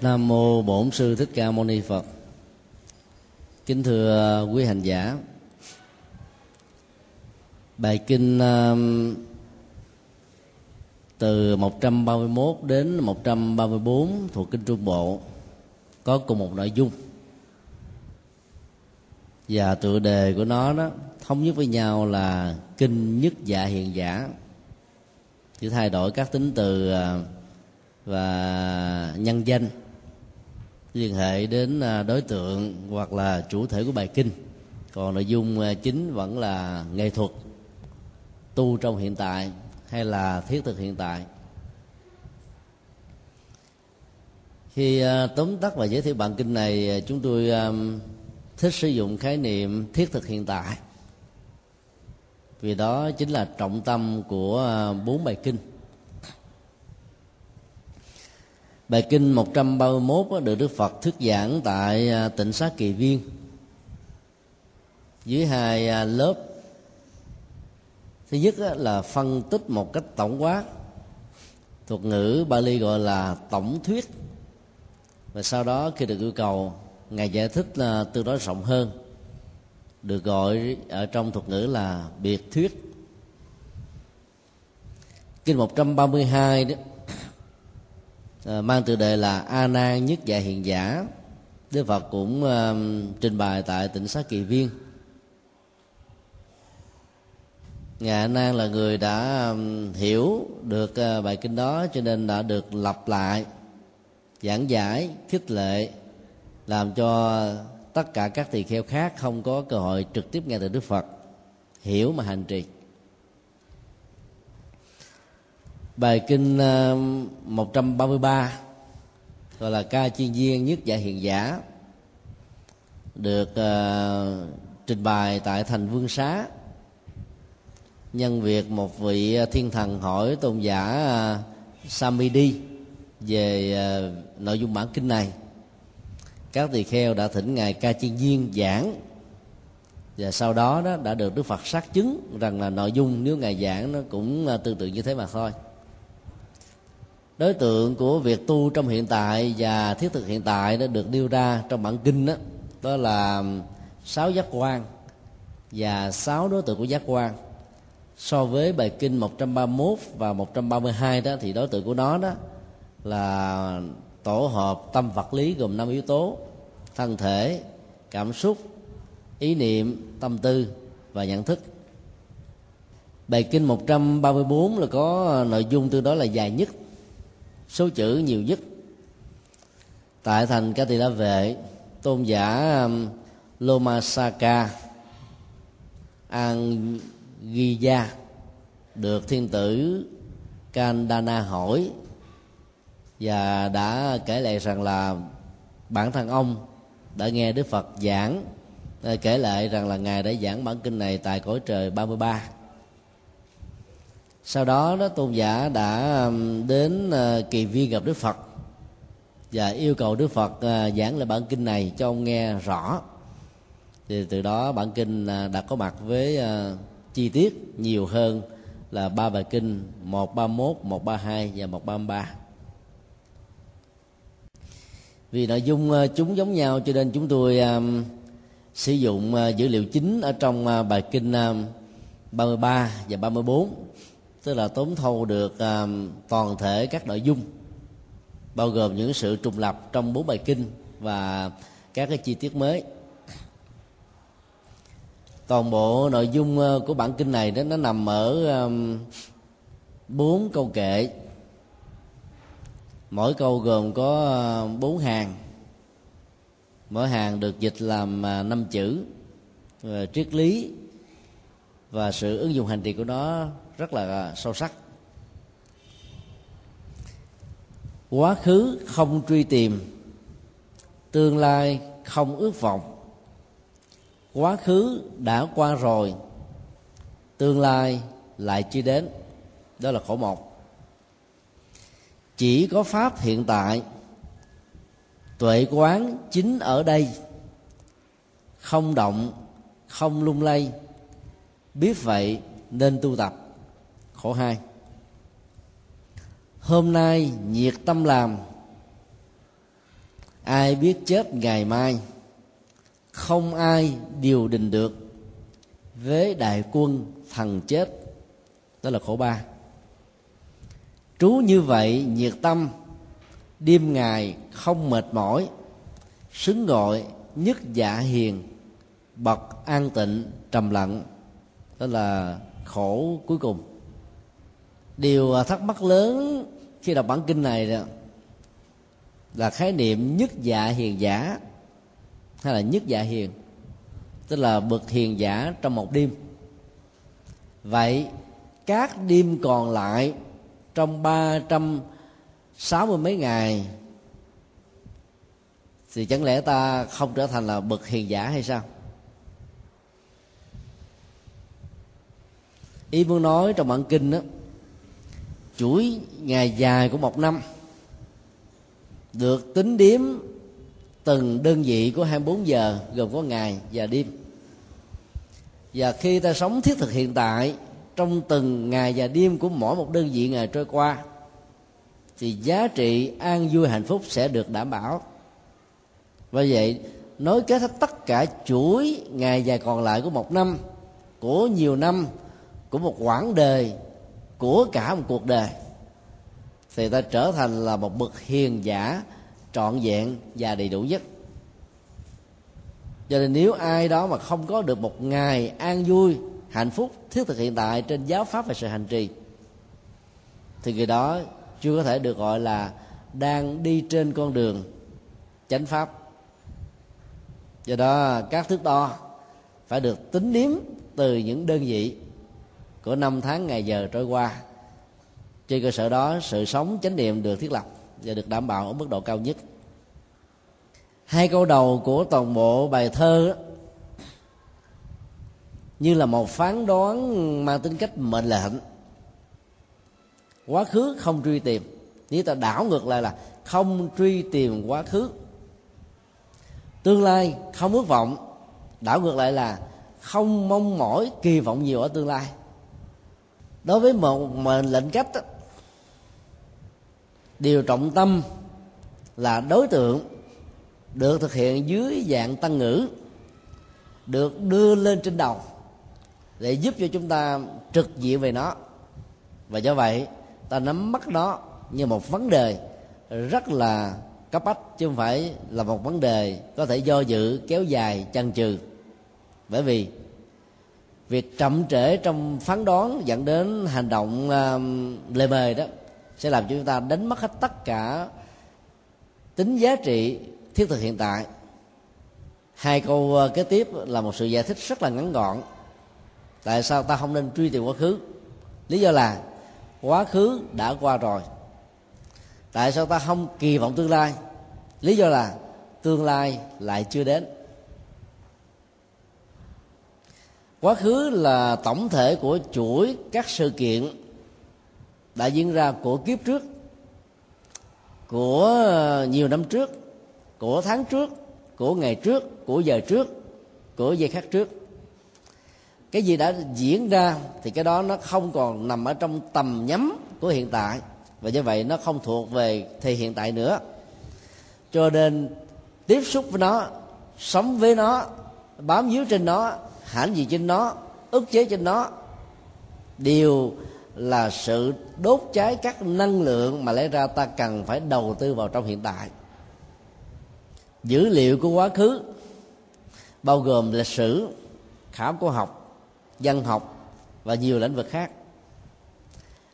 nam mô bổn sư thích ca mâu ni phật. Kính thưa à, quý hành giả. Bài kinh từ 131 đến 134 thuộc kinh Trung Bộ có cùng một nội dung. Và tựa đề của nó đó thống nhất với nhau là kinh nhất dạ hiện giả. Chỉ thay đổi các tính từ uh, và nhân danh, liên hệ đến à, đối tượng hoặc là chủ thể của bài kinh. Còn nội dung à, chính vẫn là nghệ thuật, tu trong hiện tại hay là thiết thực hiện tại. Khi à, tóm tắt và giới thiệu bản kinh này chúng tôi thích sử dụng khái niệm thiết thực hiện tại. Vì đó chính là trọng tâm của bốn bài kinh. Bài kinh 131 được Đức Phật thuyết giảng tại à, tỉnh xá Kỳ Viên. Dưới hai à, lớp. Thứ nhất là phân tích một cách tổng quát. Thuật ngữ Bali gọi là tổng thuyết. Và sau đó khi được yêu cầu, ngài giải thích là tương đối rộng hơn. Được gọi ở trong thuật ngữ là biệt thuyết. Kinh 132 đó Ờ, mang tựa đề là a nan nhất dạ hiện giả. Đức phật cũng ờ, trình bày tại tỉnh xá kỳ viên. Ngài a nan là người đã um, hiểu được uh, bài kinh đó cho nên đã được lặp lại giảng giải khích lệ làm cho tất cả các tỳ kheo khác không có cơ hội trực tiếp nghe từ đức phật hiểu mà hành trì. Bài kinh ờ, 133 gọi là ca chuyên viên nhất dạ giả hiện giả được uh, trình bày tại thành vương xá. Nhân việc một vị ờ, thiên thần hỏi tôn giả uh, Samidi về uh, nội dung bản kinh này. Các tỳ kheo đã thỉnh ngài ca chuyên viên giảng và sau đó đó đã được đức phật xác chứng rằng là nội dung nếu ngài giảng nó cũng tương tự như thế mà thôi đối tượng của việc tu trong hiện tại và thiết thực hiện tại đã được nêu ra trong bản kinh đó, đó là sáu giác quan và sáu đối tượng của giác quan. So với bài kinh 131 và 132 đó thì đối tượng của nó đó là tổ hợp tâm vật lý gồm năm yếu tố thân thể cảm xúc ý niệm tâm tư và nhận thức. Bài kinh 134 là có nội dung tương đối là dài nhất số chữ nhiều nhất. Tại thành ca tỳ la vệ, tôn giả um, Lomasaka loma saka an giya được thiên tử kandana hỏi và đã kể lại rằng là bản thân ông đã nghe Đức Phật giảng ờ, kể lại rằng là ngài đã giảng bản kinh này tại cõi trời 33 sau đó đó tôn giả đã đến ờ, kỳ viên gặp đức phật và yêu cầu đức phật ờ, giảng lại bản kinh này cho ông nghe rõ thì từ đó bản kinh ờ, đã có mặt với chi tiết nhiều hơn là ba bài kinh 131, 132 và 133. Vì nội dung chúng giống nhau cho nên chúng tôi um, sử dụng dữ liệu chính ở trong bài kinh 33 và 34 tức là tóm thâu được uh, toàn thể các nội dung bao gồm những sự trùng lập trong bốn bài kinh và các cái chi tiết mới. Toàn bộ nội dung à, của bản kinh này đó nó nằm ở à, bốn um, câu kệ. Mỗi câu gồm có bốn hàng. Mỗi hàng được dịch làm năm chữ triết lý và sự ứng dụng hành trì của nó rất là sâu sắc. Quá khứ không truy tìm, tương lai không ước vọng. Quá khứ đã qua rồi, tương lai lại chưa đến. Đó là khổ một. Chỉ có pháp hiện tại, tuệ quán chính ở đây. Không động, không lung lay, biết vậy nên tu tập khổ hai. Hôm nay nhiệt tâm làm, ai biết chết ngày mai, không ai điều đình được. Với đại quân, thần chết, đó là khổ ba. Trú như vậy, nhiệt tâm, đêm ngày không mệt mỏi, xứng gọi nhất dạ hiền, bậc an tịnh, trầm lặng, đó là khổ cuối cùng điều à, thắc mắc lớn khi đọc bản kinh này là khái niệm nhất dạ hiền giả hay là nhất dạ hiền? Tức là bậc hiền giả trong một đêm. Vậy các đêm còn lại trong ba trăm sáu mươi mấy ngày thì chẳng lẽ ta không trở thành là bậc hiền giả hay sao? Ý muốn nói trong bản kinh đó chuỗi ngày dài của một năm được tính điếm từng đơn vị của 24 giờ gồm có ngày và đêm. Và khi ta sống thiết thực hiện tại, trong từng ngày và đêm của mỗi một đơn vị ngày trôi qua, thì giá trị an vui hạnh phúc sẽ được đảm bảo. Và vậy nói kết hết tất cả chuỗi ngày dài còn lại của một năm, của nhiều năm, của một quãng đời của cả một cuộc đời, thì ta trở thành là một bậc hiền giả, trọn vẹn và đầy đủ nhất. Cho nên nếu ai đó mà không có được một ngày an vui, hạnh phúc, thiết thực hiện tại trên giáo pháp và sự hành trì, thì người đó chưa có thể được gọi là đang đi trên con đường chánh pháp. Do đó, các thước đo phải được tính điếm từ những đơn vị của năm tháng ngày giờ trôi qua trên cơ sở đó sự sống chánh niệm được thiết lập và được đảm bảo ở mức độ cao nhất. Hai câu đầu của toàn bộ bài thơ đó, như là một phán đoán mang tính cách mệnh lệnh. Quá khứ không truy tìm. Nếu ta đảo ngược lại là không truy tìm quá khứ. Tương lai không ước vọng. Đảo ngược lại là không mong mỏi kỳ vọng nhiều ở tương lai đối với một mệnh lệnh cách đó, điều trọng tâm là đối tượng được thực hiện dưới dạng tăng ngữ được đưa lên trên đầu để giúp cho chúng ta trực diện về nó. Và do vậy ta nắm bắt nó như một vấn đề rất là cấp bách chứ không phải là một vấn đề có thể do dự kéo dài chăn trừ bởi vì việc chậm trễ trong phán đoán dẫn đến hành động uh, lề mề đó sẽ làm cho chúng ta đánh mất hết tất cả tính giá trị thiết thực hiện tại. Hai câu uh, kế tiếp là một sự giải thích rất là ngắn gọn. Tại sao ta không nên truy tìm quá khứ? Lý do là quá khứ đã qua rồi. Tại sao ta không kỳ vọng tương lai? Lý do là tương lai lại chưa đến. Quá khứ là tổng thể của chuỗi các sự kiện đã diễn ra của kiếp trước, của ờ, nhiều năm trước, của tháng trước, của ngày trước, của giờ trước, của giây khắc trước. Cái gì đã diễn ra thì cái đó nó không còn nằm ở trong tầm nhắm của hiện tại, và như vậy nó không thuộc về thì hiện tại nữa. Cho nên tiếp xúc với nó, sống với nó, bám víu trên nó hãnh gì trên nó, ức chế trên nó, đều là sự đốt cháy các năng lượng mà lẽ ra ta cần phải đầu tư vào trong hiện tại. Dữ liệu của quá khứ bao gồm lịch sử, khảo cổ học, văn học và nhiều lĩnh vực khác.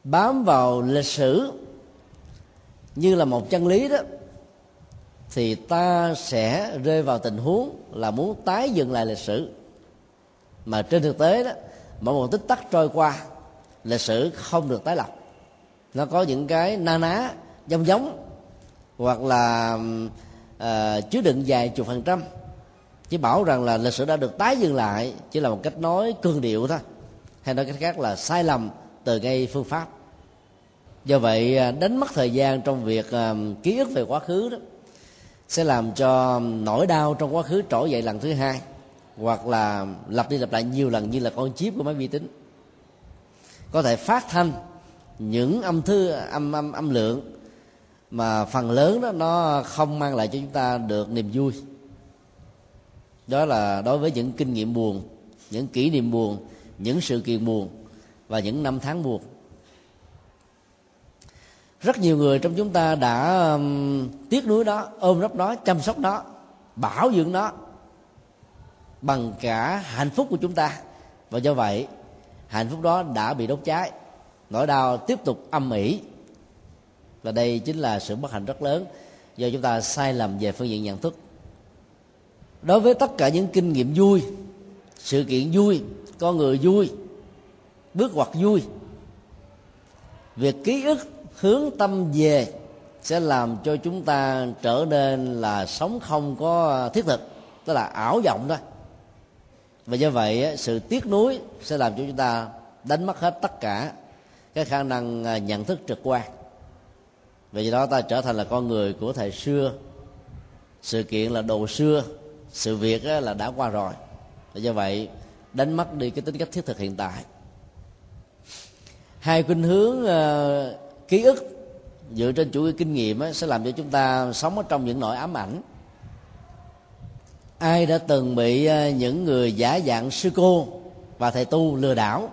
Bám vào lịch sử như là một chân lý đó, thì ta sẽ rơi vào tình huống là muốn tái dựng lại lịch sử mà trên thực tế đó mỗi một tích tắc trôi qua lịch sử không được tái lập. Nó có những cái na ná giống giống hoặc là uh, chứa đựng vài chục phần trăm. Chỉ bảo rằng là lịch sử đã được tái dựng lại chỉ là một cách nói cương điệu thôi hay nói cách khác là sai lầm từ ngay phương pháp. Do vậy ờ, đánh mất thời gian trong việc uh, ký ức về quá khứ đó sẽ làm cho nỗi đau trong quá khứ trỗi dậy lần thứ hai hoặc là lặp đi lặp lại nhiều lần như là con chip của máy vi tính. Có thể phát thanh những âm thư, âm âm âm lượng mà phần lớn đó nó không mang lại cho chúng ta được niềm vui. Đó là đối với những kinh nghiệm buồn, những kỷ niệm buồn, những sự kiện buồn và những năm tháng buồn. Rất nhiều người trong chúng ta đã tiếc nuối nó ôm rấp nó, chăm sóc nó, bảo dưỡng nó bằng cả hạnh phúc của chúng ta. Và do vậy, hạnh phúc đó đã bị đốt cháy. Nỗi đau tiếp tục âm ỉ. Và đây chính là sự bất hạnh rất lớn do chúng ta sai lầm về phương diện nhận thức. Đối với tất cả những kinh nghiệm vui, sự kiện vui, con người vui, bước ngoặt vui, việc ký ức, hướng tâm về sẽ làm cho chúng ta trở nên là sống không có thiết thực, tức là ảo vọng thôi và do vậy sự tiếc nuối sẽ làm cho chúng ta đánh mất hết tất cả cái khả năng à, nhận thức trực quan. Vì vậy đó ta trở thành là con người của thời xưa. Sự kiện là đồ xưa sự việc là đã qua rồi. Và do vậy đánh mất đi cái tính cách thiết thực hiện tại. Hai khuynh hướng uh, ký ức dựa trên chủ nghĩa kinh nghiệm ấy, sẽ làm cho chúng ta sống ở trong những nỗi ám ảnh ai đã từng bị à, những người giả dạng sư cô và thầy tu lừa đảo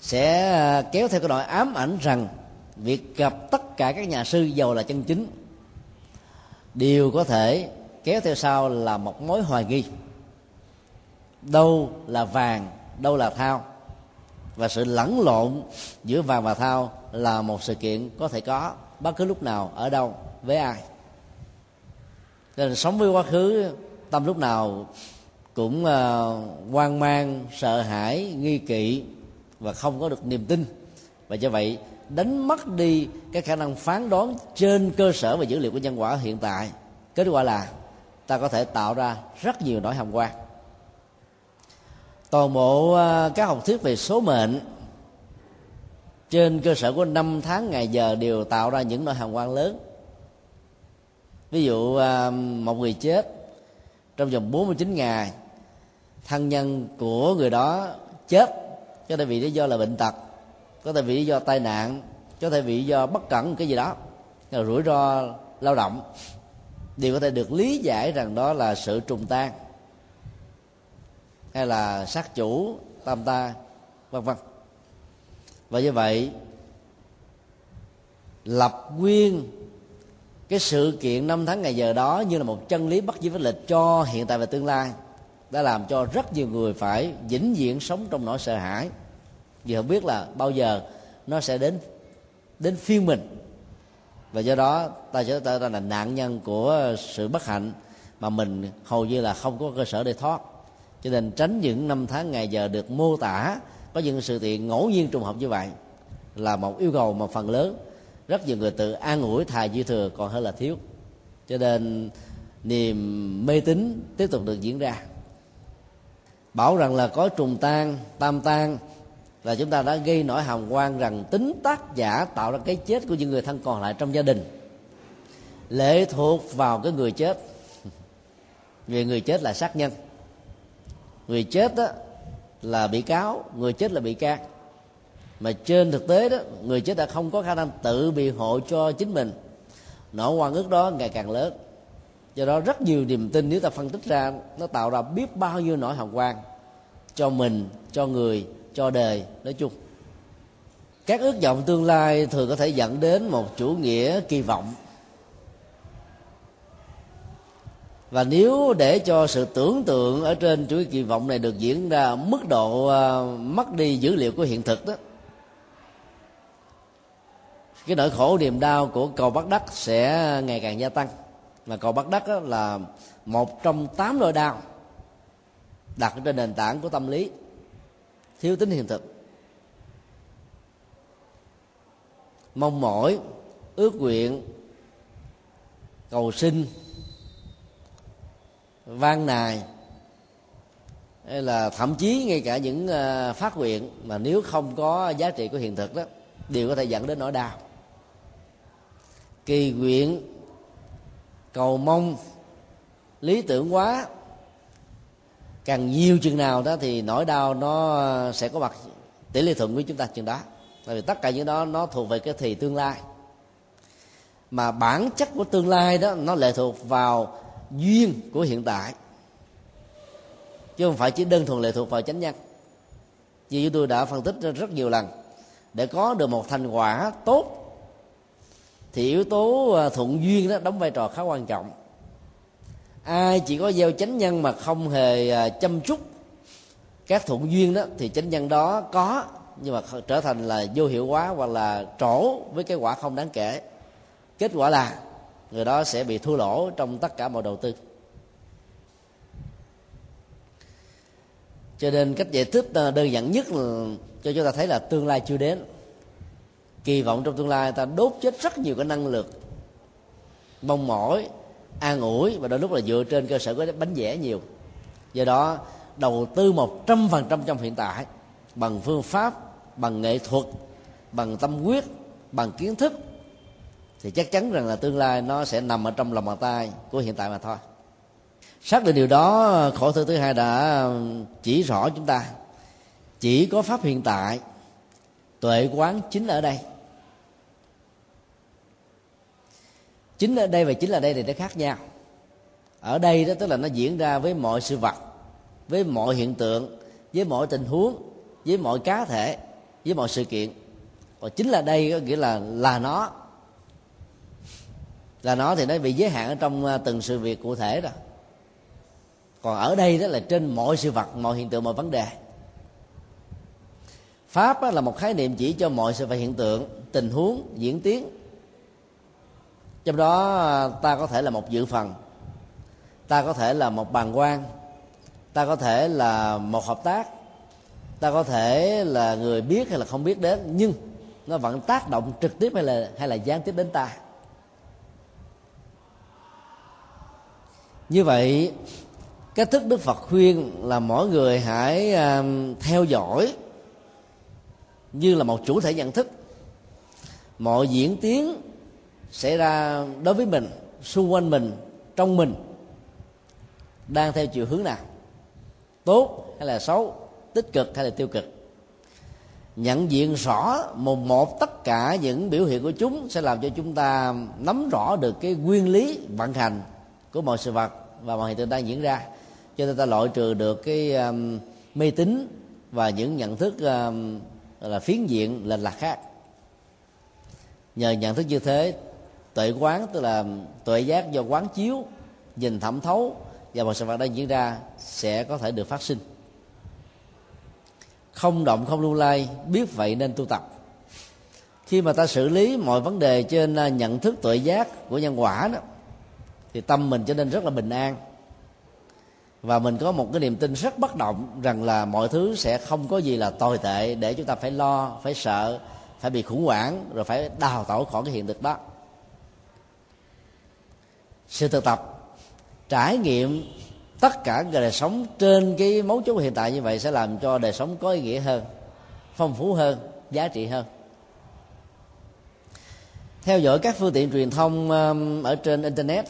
sẽ à, kéo theo cái nỗi ám ảnh rằng việc gặp tất cả các nhà sư giàu là chân chính. Đều có thể kéo theo sau là một mối hoài nghi. Đâu là vàng, đâu là thao. Và sự lẫn lộn giữa vàng và thao là một sự kiện có thể có bất cứ lúc nào ở đâu, với ai nên sống với quá khứ tâm lúc nào cũng uh, hoang mang sợ hãi nghi kỵ và không có được niềm tin. Và do vậy đánh mất đi cái khả năng phán đoán trên cơ sở và dữ liệu của nhân quả hiện tại kết quả là ta có thể tạo ra rất nhiều nỗi hàm quan. Toàn bộ ờ, các học thuyết về số mệnh trên cơ sở của năm tháng ngày giờ đều tạo ra những nỗi hàm quan lớn ví dụ à, một người chết trong vòng 49 ngày, thân nhân của người đó chết, có thể vì lý do là bệnh tật, có thể vì lý do tai nạn, có thể vì lý do bất cẩn, cái gì đó, là rủi ro lao động, đều có thể được lý giải rằng đó là sự trùng tan hay là sát chủ tam ta, vân vân. Và như vậy, lập nguyên cái sự kiện năm tháng ngày giờ đó như là một chân lý bất di bất lịch cho hiện tại và tương lai, đã làm cho rất nhiều người phải vĩnh viễn sống trong nỗi sợ hãi. Vì không biết là bao giờ nó sẽ đến đến phiên mình. Và do đó, ta sẽ trở thành là nạn nhân của sự bất hạnh mà mình hầu như là không có cơ sở để thoát. Cho nên tránh những năm tháng ngày giờ được mô tả có những sự kiện ngẫu nhiên trùng hợp như vậy là một yêu cầu mà phần lớn rất nhiều người tự an ủi thà dư thừa còn hơn là thiếu. Cho nên niềm mê tín tiếp tục được diễn ra. Bảo rằng là có trùng tan, tam tan, là chúng ta đã gây nỗi hàm quan rằng tính tác giả tạo ra cái chết của những người thân còn lại trong gia đình. Lệ thuộc vào cái người chết. Vì người chết là sát nhân. Người chết đó là bị cáo, người chết là bị can mà trên thực tế đó người chết đã không có khả năng tự biện hộ cho chính mình. Nỗi oan ức đó ngày càng lớn. Do đó rất nhiều niềm tin nếu ta phân tích ra nó tạo ra biết bao nhiêu nỗi hào quang cho mình cho người cho đời nói chung. Các ước vọng tương lai thường có thể dẫn đến một chủ nghĩa kỳ vọng. Và nếu để cho sự tưởng tượng ở trên chuỗi kỳ vọng này được diễn ra mức độ uh, mất đi dữ liệu của hiện thực đó cái nỗi khổ niềm đau của cầu bắt đất sẽ ngày càng gia tăng. Mà cầu bắt đất là một trong tám nỗi đau đặt trên nền tảng của tâm lý. Thiếu tính hiện thực. Mong mỏi, ước nguyện, cầu sinh van nài, hay là thậm chí ngay cả những ờ, phát nguyện mà nếu không có giá trị của hiện thực đó, đều có thể dẫn đến nỗi đau kỳ nguyện, cầu mong, lý tưởng quá. Càng nhiều chừng nào đó thì nỗi đau nó sẽ có mặt tỷ lệ thuận với chúng ta chừng đó. Tại vì tất cả những đó nó thuộc về cái thì tương lai. Mà bản chất của tương lai đó nó lệ thuộc vào duyên của hiện tại. Chứ không phải chỉ đơn thuần lệ thuộc vào chánh nhân. Như chúng tôi đã phân tích rất nhiều lần, để có được một thành quả tốt thì yếu tố à, thuận duyên đó, đóng vai trò khá quan trọng. Ai chỉ có gieo chánh nhân mà không hề à, chăm chút các thuận duyên đó, thì chánh nhân đó có, nhưng mà trở thành là vô hiệu hóa hoặc là trổ với cái quả không đáng kể. Kết quả là người đó sẽ bị thua lỗ trong tất cả mọi đầu tư. Cho nên cách giải thích à, đơn giản nhất là cho chúng ta thấy là tương lai chưa đến kỳ vọng trong tương lai ta đốt chết rất nhiều cái năng lực mong mỏi an ủi và đôi lúc là dựa trên cơ sở cái bánh vẽ nhiều. Do đó đầu tư một trăm phần trăm trong hiện tại bằng phương pháp bằng nghệ thuật bằng tâm quyết, bằng kiến thức thì chắc chắn rằng là tương lai nó sẽ nằm ở trong lòng bàn tay của hiện tại mà thôi. Xác định điều đó khổ thư thứ hai đã um, chỉ rõ chúng ta. Chỉ có pháp hiện tại tuệ quán chính ở đây. Chính ở đây và chính là đây thì nó khác nhau. Ở đây đó, tức là nó diễn ra với mọi sự vật, với mọi hiện tượng, với mọi tình huống, với mọi cá thể, với mọi sự kiện. Còn chính là đây có nghĩa là là nó. Là nó thì nó bị giới hạn ở trong à, từng sự việc cụ thể rồi. Còn ở đây đó là trên mọi sự vật, mọi hiện tượng, mọi vấn đề. Pháp là một khái niệm chỉ cho mọi sự vật, hiện tượng, tình huống, diễn tiến trong đó à, ta có thể là một dự phần. Ta có thể là một bàn quan. Ta có thể là một hợp tác. Ta có thể là người biết hay là không biết đến nhưng nó vẫn tác động trực tiếp hay là hay là gián tiếp đến ta. Như vậy cách thức đức phật khuyên là mỗi người hãy uh, theo dõi như là một chủ thể nhận thức. Mọi diễn tiến xảy ra đối với mình xung quanh mình trong mình đang theo chiều hướng nào? Tốt hay là xấu? Tích cực hay là tiêu cực? Nhận diện rõ một một tất cả những biểu hiện của chúng sẽ làm cho chúng ta nắm rõ được cái nguyên lý vận hành của mọi sự vật và mọi hiện tượng đang diễn ra. Cho nên ta loại trừ được cái um, mê tín và những nhận thức um, là phiến diện lệch lạc khác. Nhờ nhận thức như thế tuệ quán, tức là tuệ giác do quán chiếu, nhìn thẩm thấu, và mọi sự vật đang diễn ra sẽ có thể được phát sinh. Không động, không lưu lai, biết vậy nên tu tập. Khi mà ta xử lý mọi vấn đề trên à, nhận thức tuệ giác của nhân quả đó, thì tâm mình trở nên rất là bình an. Và mình có một cái niềm tin rất bất động rằng là mọi thứ sẽ không có gì là tồi tệ, để chúng ta phải lo, phải sợ, phải bị khủng hoảng, rồi phải đào tẩu khỏi cái hiện thực đó sự thực tập trải nghiệm tất cả đời sống trên cái mấu chốt hiện tại như vậy sẽ làm cho đời sống có ý nghĩa hơn phong phú hơn giá trị hơn. Theo dõi các phương tiện truyền thông um, ở trên internet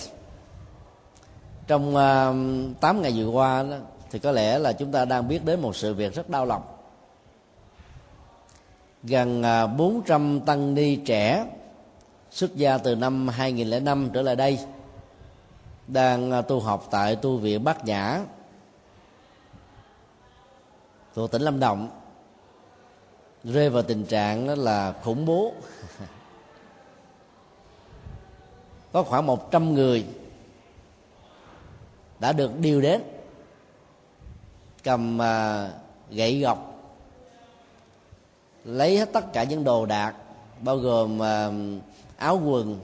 trong um, 8 ngày vừa qua đó, thì có lẽ là chúng ta đang biết đến một sự việc rất đau lòng. Gần à, 400 tăng ni trẻ xuất gia từ năm 2005 trở lại đây đang à, tu học tại tu viện Bát Nhã thuộc tỉnh Lâm Đồng. Rơi vào tình trạng đó là khủng bố. Có khoảng 100 người đã được điều đến, cầm à, gậy gọc, lấy hết tất cả những đồ đạc, bao gồm à, áo quần,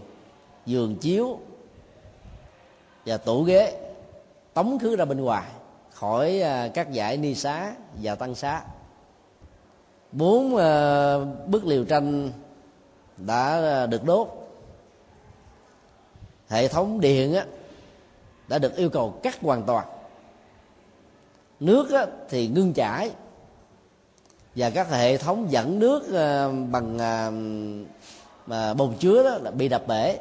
giường chiếu và tủ ghế, tống khứ ra bên ngoài, khỏi à, các giải ni xá và tăng xá. Bốn à, bức liều tranh đã à, được đốt. Hệ thống điện đã được yêu cầu cắt hoàn toàn. Nước thì ngưng chảy. Và các hệ thống dẫn nước bằng mà bồn chứa đó bị đập bể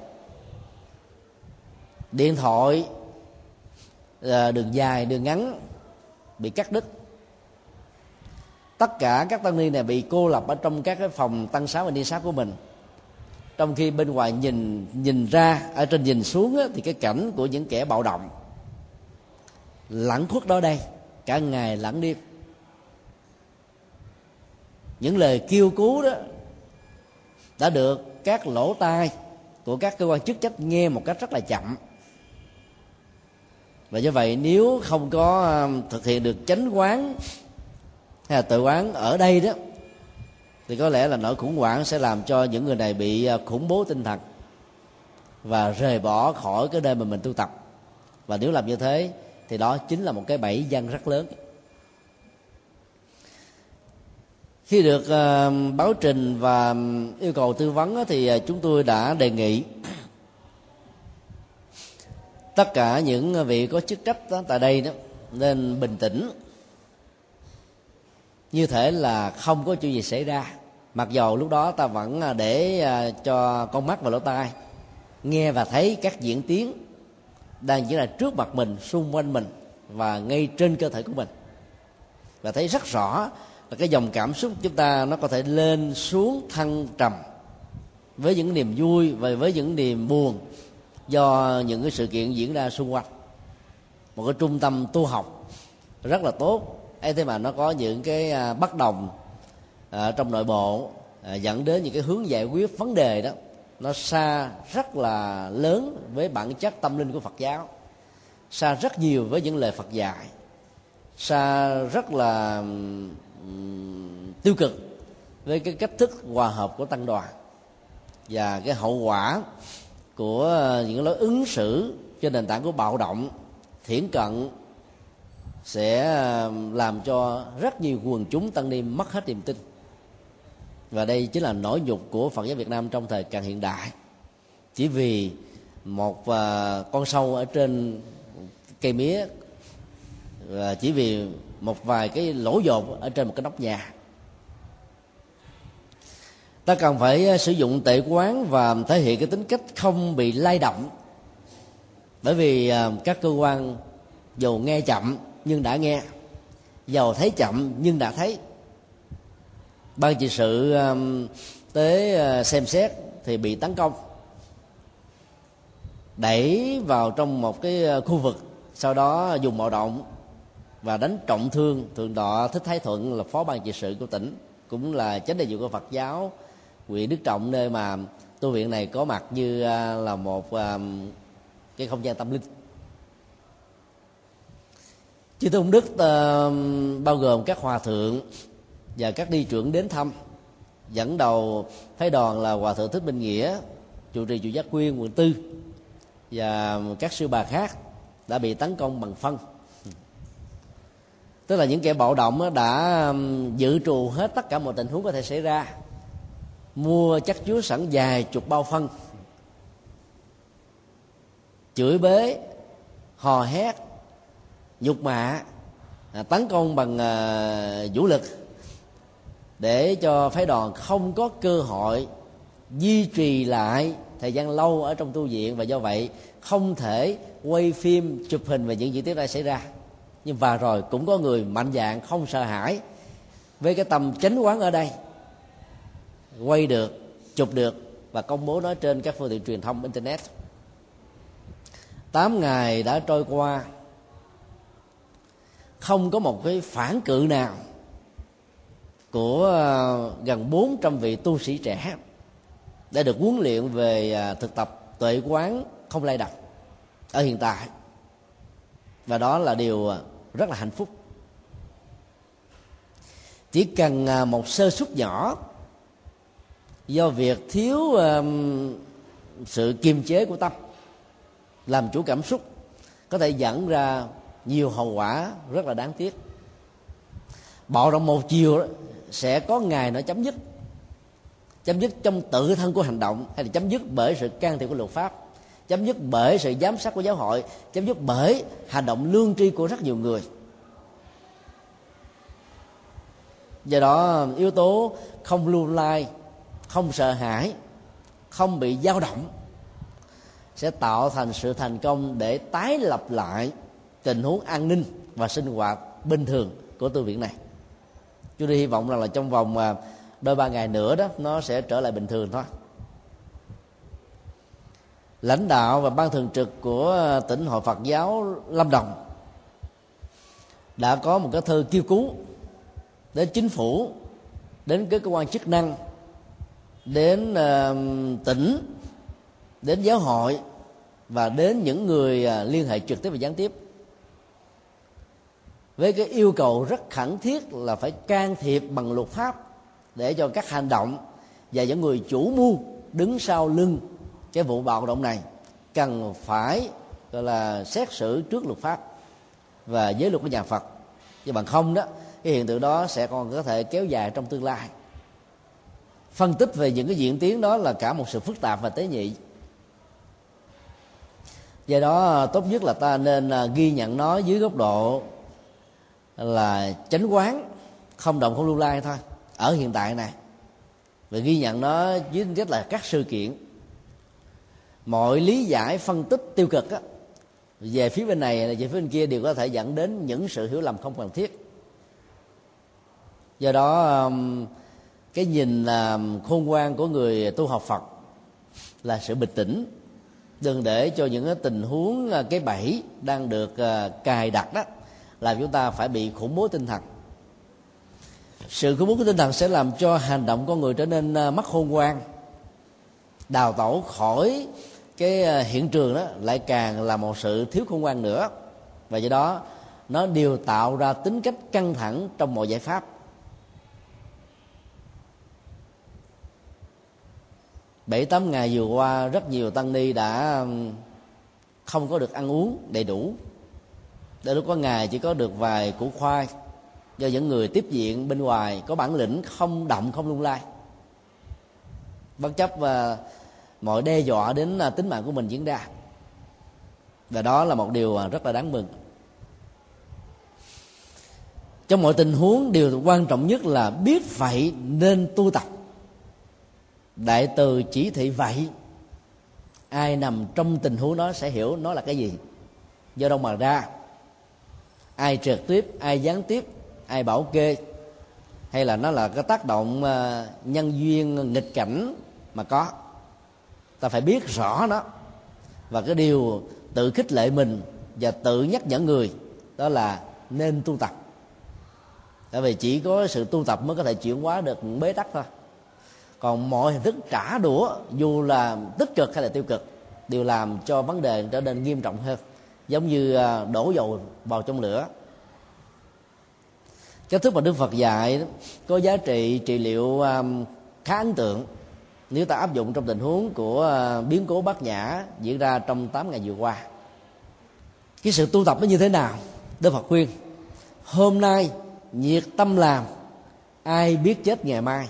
điện thoại ờ, đường dài đường ngắn bị cắt đứt. Tất cả các tăng ni này bị cô lập ở trong các cái phòng tăng xá và ni xá của mình. Trong khi bên ngoài nhìn nhìn ra ở trên nhìn xuống á, thì cái cảnh của những kẻ bạo động. Lẳng khuất đó đây cả ngày lẫn đêm những lời kêu cứu đó đã được các lỗ tai của các cơ quan chức trách nghe một cách rất là chậm và do vậy, nếu không có ờ, thực hiện được chánh quán, hay là tự quán ở đây đó, thì có lẽ là nỗi khủng hoảng sẽ làm cho những người này bị ờ, khủng bố tinh thần và rời bỏ khỏi cái nơi mà mình tu tập. Và nếu làm như thế, thì đó chính là một cái bẫy dân rất lớn. Khi được ờ, báo trình và yêu cầu tư vấn thì chúng tôi đã đề nghị tất cả những vị có chức trách đó, tại đây đó nên bình tĩnh. Như thể là không có chuyện gì xảy ra. Mặc dầu lúc đó ta vẫn à, để à, cho con mắt và lỗ tai nghe và thấy các diễn tiến đang diễn ra trước mặt mình xung quanh mình và ngay trên cơ thể của mình. Và thấy rất rõ là cái dòng cảm xúc chúng ta nó có thể lên xuống thăng trầm với những niềm vui và với những niềm buồn do những cái sự kiện diễn ra xung quanh. Một cái trung tâm tu học rất là tốt. Ấy thế mà nó có những cái à, bất đồng à, trong nội bộ à, dẫn đến những cái hướng giải quyết vấn đề đó. Nó xa rất là lớn với bản chất tâm linh của Phật giáo. Xa rất nhiều với những lời Phật dạy. Xa rất là um, tiêu cực với cái cách thức hòa hợp của tăng đoàn và cái hậu quả của ờ, những lối ứng xử trên nền tảng của bạo động, thiển cận sẽ ờ, làm cho rất nhiều quần chúng tăng ni mất hết niềm tin. Và đây chính là nỗi nhục của phật giáo việt nam trong thời càng hiện đại. Chỉ vì một ờ, con sâu ở trên cây mía, và chỉ vì một vài cái lỗ dột ở trên một cái nóc nhà ta cần phải ờ, sử dụng tệ quán và thể hiện cái tính cách không bị lay động. Bởi vì ờ, các cơ quan dầu nghe chậm nhưng đã nghe, dầu thấy chậm nhưng đã thấy. Ban trị sự tới ờ, xem xét thì bị tấn công. Đẩy vào trong một cái khu vực, sau đó dùng bạo động và đánh trọng thương. Thượng đọ thích thái thuận là phó ban trị sự của tỉnh, cũng là chánh đại diện của phật giáo huyện đức trọng nơi mà tu viện này có mặt như à, là một à, cái không gian tâm linh. Chư tôn đức uh, bao gồm các hòa thượng và các đi trưởng đến thăm dẫn đầu phái đoàn là hòa thượng thích minh nghĩa trụ trì chủ giác quyên quận tư và các sư bà khác đã bị tấn công bằng phân. Tức là những kẻ bạo động đã dự trù hết tất cả mọi tình huống có thể xảy ra mua chắc chứa sẵn dài chục bao phân. Chửi bế, hò hét, nhục mạ à, tấn công bằng à, vũ lực để cho phái đoàn không có cơ hội duy trì lại thời gian lâu ở trong tu viện. Và do vậy, không thể quay phim chụp hình về những diễn tiết đã xảy ra. Nhưng và rồi cũng có người mạnh dạng không sợ hãi với cái tầm chánh quán ở đây quay được, chụp được và công bố nó trên các phương tiện truyền thông internet. Tám ngày đã trôi qua. Không có một cái phản cự nào của ờ, gần 400 vị tu sĩ trẻ đã được huấn luyện về ờ, thực tập tuệ quán không lay động ở hiện tại. Và đó là điều ờ, rất là hạnh phúc. Chỉ cần một sơ suất nhỏ do việc thiếu uh, sự kiềm chế của tâm làm chủ cảm xúc có thể dẫn ra nhiều hậu quả rất là đáng tiếc. Bạo động một chiều đó, sẽ có ngày nó chấm dứt. Chấm dứt trong tự thân của hành động hay là chấm dứt bởi sự can thiệp của luật pháp chấm dứt bởi sự giám sát của giáo hội chấm dứt bởi hành động lương tri của rất nhiều người. Do đó yếu tố không lưu lai không sợ hãi, không bị dao động, sẽ tạo thành sự thành công để tái lập lại tình huống an ninh và sinh hoạt bình thường của tu viện này. Chúng tôi hy vọng rằng là trong vòng à, đôi ba ngày nữa đó, nó sẽ trở lại bình thường thôi. Lãnh đạo và ban thường trực của tỉnh hội Phật giáo Lâm Đồng đã có một cái thư kêu cứu đến chính phủ, đến các cơ quan chức năng đến uh, tỉnh đến giáo hội và đến những người uh, liên hệ trực tiếp và gián tiếp. Với cái yêu cầu rất khẩn thiết là phải can thiệp bằng luật pháp để cho các hành động và những người chủ mưu đứng sau lưng cái vụ bạo động này cần phải gọi là xét xử trước luật pháp và giới luật của nhà Phật. Chứ bằng không đó cái hiện tượng đó sẽ còn có thể kéo dài trong tương lai phân tích về những cái diễn tiến đó là cả một sự phức tạp và tế nhị. Do đó tốt nhất là ta nên à, ghi nhận nó dưới góc độ là chánh quán không động không lưu lai thôi ở hiện tại này. Và ghi nhận nó dưới tính chất là các sự kiện. Mọi lý giải phân tích tiêu cực á, về phía bên này về phía bên kia đều có thể dẫn đến những sự hiểu lầm không cần thiết. Do đó cái nhìn là khôn ngoan của người tu học phật là sự bình tĩnh, đừng để cho những cái tình huống à, cái bẫy đang được à, cài đặt đó làm chúng ta phải bị khủng bố tinh thần. Sự khủng bố của tinh thần sẽ làm cho hành động con người trở nên à, mất khôn ngoan, đào tẩu khỏi cái hiện trường đó lại càng là một sự thiếu khôn ngoan nữa. Và do đó, nó đều tạo ra tính cách căng thẳng trong mọi giải pháp. Bảy, tám ngày vừa qua, rất nhiều tăng ni đã không có được ăn uống đầy đủ. Đến lúc có ngày chỉ có được vài củ khoai do những người tiếp diện bên ngoài có bản lĩnh không động không lung lay bất chấp và mọi đe dọa đến ờ, tính mạng của mình diễn ra. Và đó là một điều ờ, rất là đáng mừng. Trong mọi tình huống, điều quan trọng nhất là biết vậy nên tu tập đại từ chỉ thị vậy. Ai nằm trong tình huống đó sẽ hiểu nó là cái gì. Do đâu mà ra. Ai trực tiếp, ai gián tiếp, ai bảo kê. Hay là nó là cái tác động ờ, nhân duyên, nghịch cảnh mà có. Ta phải biết rõ nó. Và cái điều tự khích lệ mình và tự nhắc nhở người, đó là nên tu tập. Tại vì chỉ có sự tu tập mới có thể chuyển hóa được bế tắc thôi còn mọi hình thức trả đũa, dù là tích cực hay là tiêu cực, đều làm cho vấn đề trở nên nghiêm trọng hơn, giống như à, đổ dầu vào trong lửa. Cái thức mà đức phật dạy có giá trị trị liệu à, khá ấn tượng. Nếu ta áp dụng trong tình huống của à, biến cố bát nhã diễn ra trong 8 ngày vừa qua, cái sự tu tập nó như thế nào? Đức phật khuyên, hôm nay nhiệt tâm làm, ai biết chết ngày mai?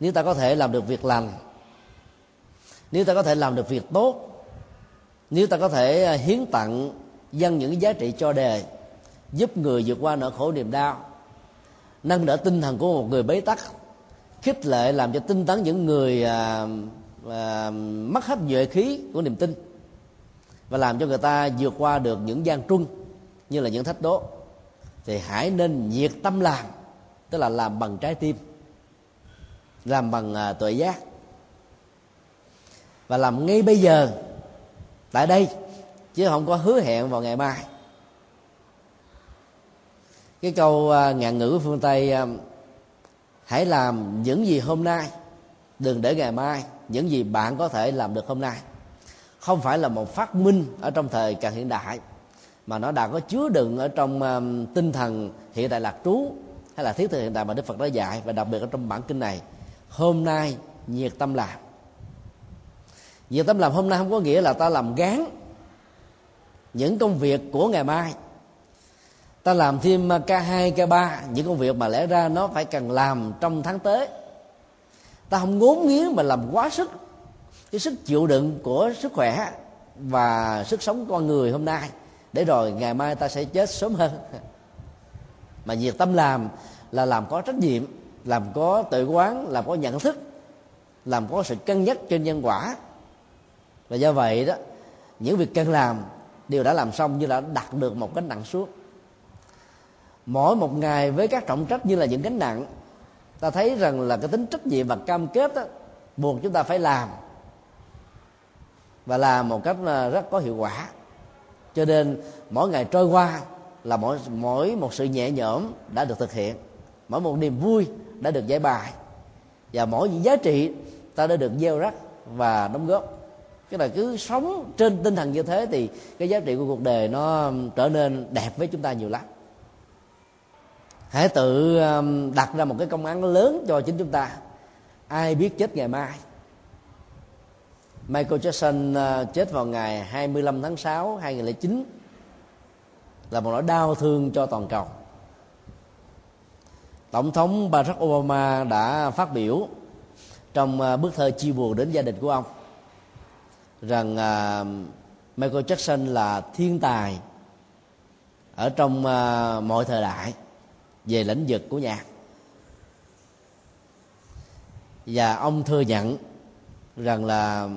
Nếu ta có thể làm được việc lành nếu ta có thể làm được việc tốt nếu ta có thể à, hiến tặng dân những giá trị cho đề giúp người vượt qua nỗi khổ niềm đau nâng đỡ tinh thần của một người bế tắc khích lệ làm cho tinh tấn những người à, à, mất hết nhuệ khí của niềm tin và làm cho người ta vượt qua được những gian truân như là những thách đố thì hãy nên nhiệt tâm làm tức là làm bằng trái tim làm bằng à, tuệ giác. Và làm ngay bây giờ tại đây chứ không có hứa hẹn vào ngày mai. Cái câu à, ngạn ngữ của phương tây à, hãy làm những gì hôm nay đừng để ngày mai những gì bạn có thể làm được hôm nay. Không phải là một phát minh ở trong thời càng hiện đại mà nó đã có chứa đựng ở trong um, tinh thần hiện tại lạc trú hay là thiết thực hiện tại mà đức phật đã dạy và đặc biệt ở trong bản kinh này hôm nay nhiệt tâm làm. Nhiệt tâm làm hôm nay không có nghĩa là ta làm gán những công việc của ngày mai. Ta làm thêm K2, K3 những công việc mà lẽ ra nó phải cần làm trong tháng tới. Ta không ngốn nghiến mà làm quá sức cái sức chịu đựng của sức khỏe và sức sống con người hôm nay. Để rồi ngày mai ta sẽ chết sớm hơn. Mà nhiệt tâm làm là làm có trách nhiệm làm có tự quán làm có nhận thức làm có sự cân nhắc trên nhân quả. Và do vậy đó những việc cần làm đều đã làm xong như là đặt được một gánh nặng suốt mỗi một ngày với các trọng trách như là những gánh nặng ta thấy rằng là cái tính trách nhiệm và cam kết đó, buộc chúng ta phải làm. Và làm một cách ờ, rất có hiệu quả. Cho nên mỗi ngày trôi qua là mỗi mỗi một sự nhẹ nhõm đã được thực hiện. Mỗi một niềm vui đã được giải bài. Và mỗi những giá trị, ta đã được gieo rắc và đóng góp. Cái là cứ sống trên tinh thần như thế thì cái giá trị của cuộc đời nó trở nên đẹp với chúng ta nhiều lắm. Hãy tự đặt ra một cái công án lớn cho chính chúng ta. Ai biết chết ngày mai? Michael Jackson ờ, chết vào ngày 25 tháng 6 2009 là một nỗi đau thương cho toàn cầu tổng thống barack obama đã phát biểu trong à, bức thơ chia buồn đến gia đình của ông rằng à, michael jackson là thiên tài ở trong à, mọi thời đại về lĩnh vực của nhạc. Và ông thừa nhận rằng là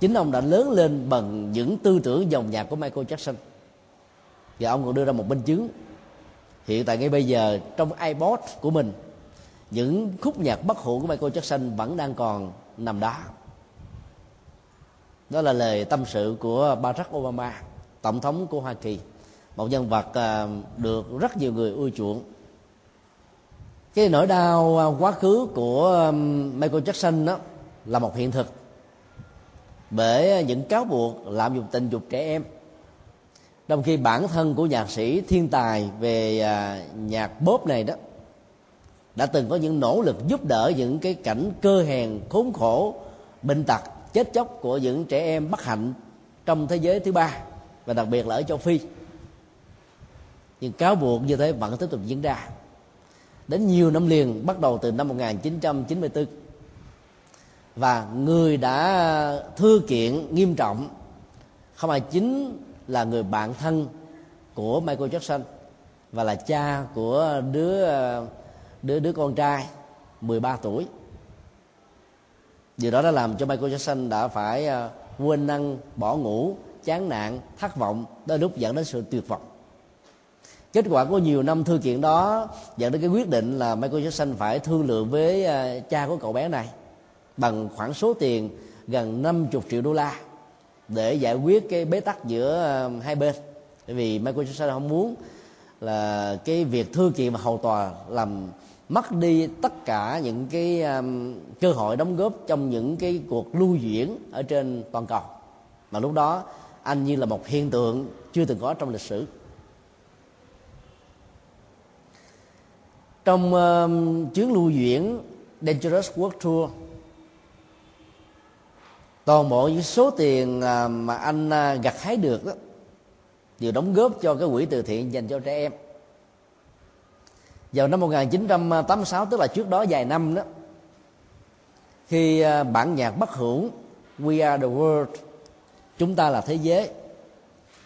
chính ông đã lớn lên bằng những tư tưởng dòng nhạc của Michael Jackson. Và ông còn đưa ra một minh chứng hiện tại ngay bây giờ, trong iPod của mình, những khúc nhạc bất hủ của Michael Jackson vẫn đang còn nằm đó. Đó là lời tâm sự của Barack Obama, tổng thống của Hoa Kỳ, một nhân vật à, được rất nhiều người ưa chuộng. Cái nỗi đau à, quá khứ của Michael Jackson đó là một hiện thực. Bởi à, những cáo buộc lạm dụng tình dục trẻ em trong khi bản thân của nhạc sĩ thiên tài về à, nhạc bóp này đó, đã từng có những nỗ lực giúp đỡ những cái cảnh cơ hèn, khốn khổ, bệnh tật, chết chóc của những trẻ em bất hạnh trong thế giới thứ ba, và đặc biệt là ở châu phi. Nhưng cáo buộc như thế vẫn tiếp tục diễn ra. Đến nhiều năm liền, bắt đầu từ năm 1994 và người đã thư kiện nghiêm trọng, không ai chính là người bạn thân của Michael Jackson và là cha của đứa đứa đứa con trai 13 tuổi. Điều đó đã làm cho Michael Jackson đã phải ờ, quên năng bỏ ngủ, chán nản, thất vọng đôi lúc dẫn đến sự tuyệt vọng. Kết quả của nhiều năm thư kiện đó dẫn đến cái quyết định là Michael Jackson phải thương lượng với ờ, cha của cậu bé này bằng khoản số tiền gần 50 triệu đô la để giải quyết cái bế tắc giữa ờ, hai bên. Bởi vì Michael Jackson không muốn là cái việc thư kiện và hầu tòa làm mất đi tất cả những cái um, cơ hội đóng góp trong những cái cuộc lưu diễn ở trên toàn cầu. Mà lúc đó anh như là một hiện tượng chưa từng có trong lịch sử. Trong um, chuyến lưu diễn Dangerous World Tour toàn bộ những số tiền à, mà anh à, gặt hái được đó, đều đóng góp cho cái quỹ từ thiện dành cho trẻ em. Vào năm 1986 tức là trước đó vài năm đó, khi à, bản nhạc bất hưởng We Are the World, chúng ta là thế giới,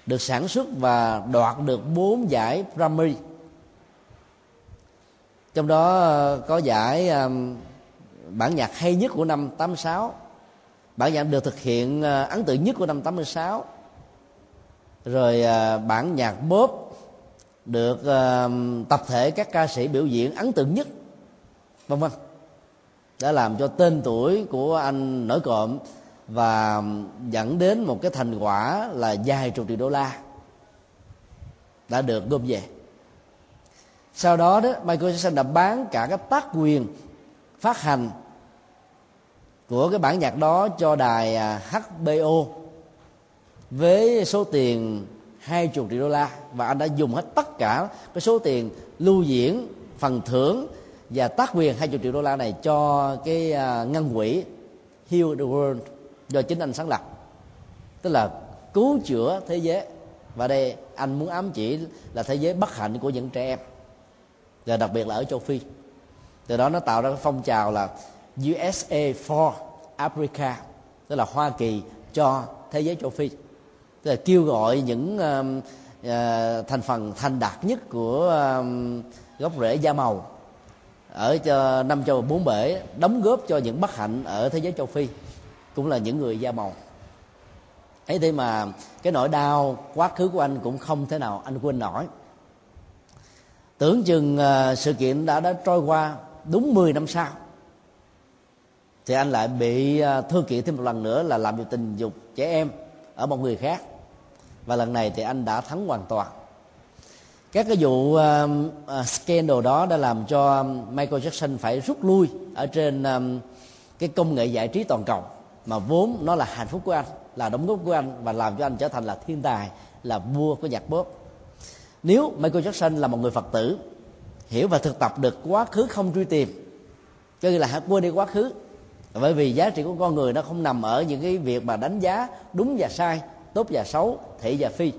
được sản xuất và đoạt được bốn giải Grammy. Trong đó có giải bản nhạc hay nhất của năm 86 bản nhạc được thực hiện ờ, ấn tượng nhất của năm 86 rồi ờ, bản nhạc bóp được ờ, tập thể các ca sĩ biểu diễn ấn tượng nhất, vân vân. Đã làm cho tên tuổi của anh nổi cộm và dẫn đến một cái thành quả là vài chục triệu đô la đã được gom về. Sau đó đó, Michael Jackson đã bán cả các tác quyền phát hành của cái bản nhạc đó cho đài à, HBO với số tiền hai chục triệu đô la. Và anh đã dùng hết tất cả cái số tiền lưu diễn, phần thưởng và tác quyền hai chục triệu đô la này cho cái à, ngân quỹ Heal the World do chính anh sáng lập. Tức là cứu chữa thế giới. Và đây, anh muốn ám chỉ là thế giới bất hạnh của những trẻ em. Và đặc biệt là ở châu phi. Từ đó nó tạo ra cái phong trào là USA for Africa tức là Hoa Kỳ cho thế giới châu Phi. Tức là kêu gọi những uh, uh, thành phần thành đạt nhất của uh, gốc rễ da màu ở cho năm châu bốn bể đóng góp cho những bất hạnh ở thế giới châu phi cũng là những người da màu. Ấy thế mà cái nỗi đau quá khứ của anh cũng không thể nào anh quên nổi. Tưởng chừng uh, sự kiện đã đã trôi qua đúng 10 năm sau thì anh lại bị à, thư kiện thêm một lần nữa là làm việc tình dục trẻ em ở một người khác. Và lần này thì anh đã thắng hoàn toàn. Các cái vụ uh, uh, scandal đó đã làm cho Michael Jackson phải rút lui ở trên um, cái công nghệ giải trí toàn cầu. Mà vốn nó là hạnh phúc của anh là đóng góp của anh và làm cho anh trở thành là thiên tài là vua của nhạc pop. Nếu Michael Jackson là một người Phật tử hiểu và thực tập được quá khứ không truy tìm cho nên là hãy quên đi quá khứ bởi vì giá trị của con người nó không nằm ở những cái việc mà đánh giá đúng và sai, tốt và xấu, thị và phi.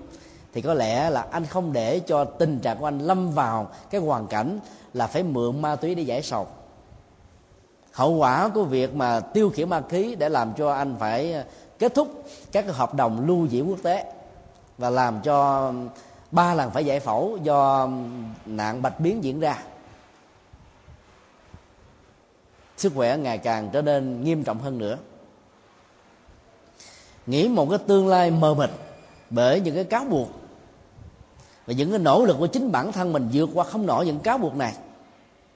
Thì có lẽ là anh không để cho tình trạng của anh lâm vào cái hoàn cảnh là phải mượn ma túy để giải sầu. Hậu quả của việc mà tiêu khiển ma khí để làm cho anh phải ờ, kết thúc các cái hợp đồng lưu diễn quốc tế và làm cho ba lần phải giải phẫu do nạn bạch biến diễn ra. Sức khỏe ngày càng trở nên nghiêm trọng hơn nữa. Nghĩ một cái tương lai mờ mịt bởi những cái cáo buộc và những cái nỗ lực của chính bản thân mình vượt qua không nổi những cáo buộc này,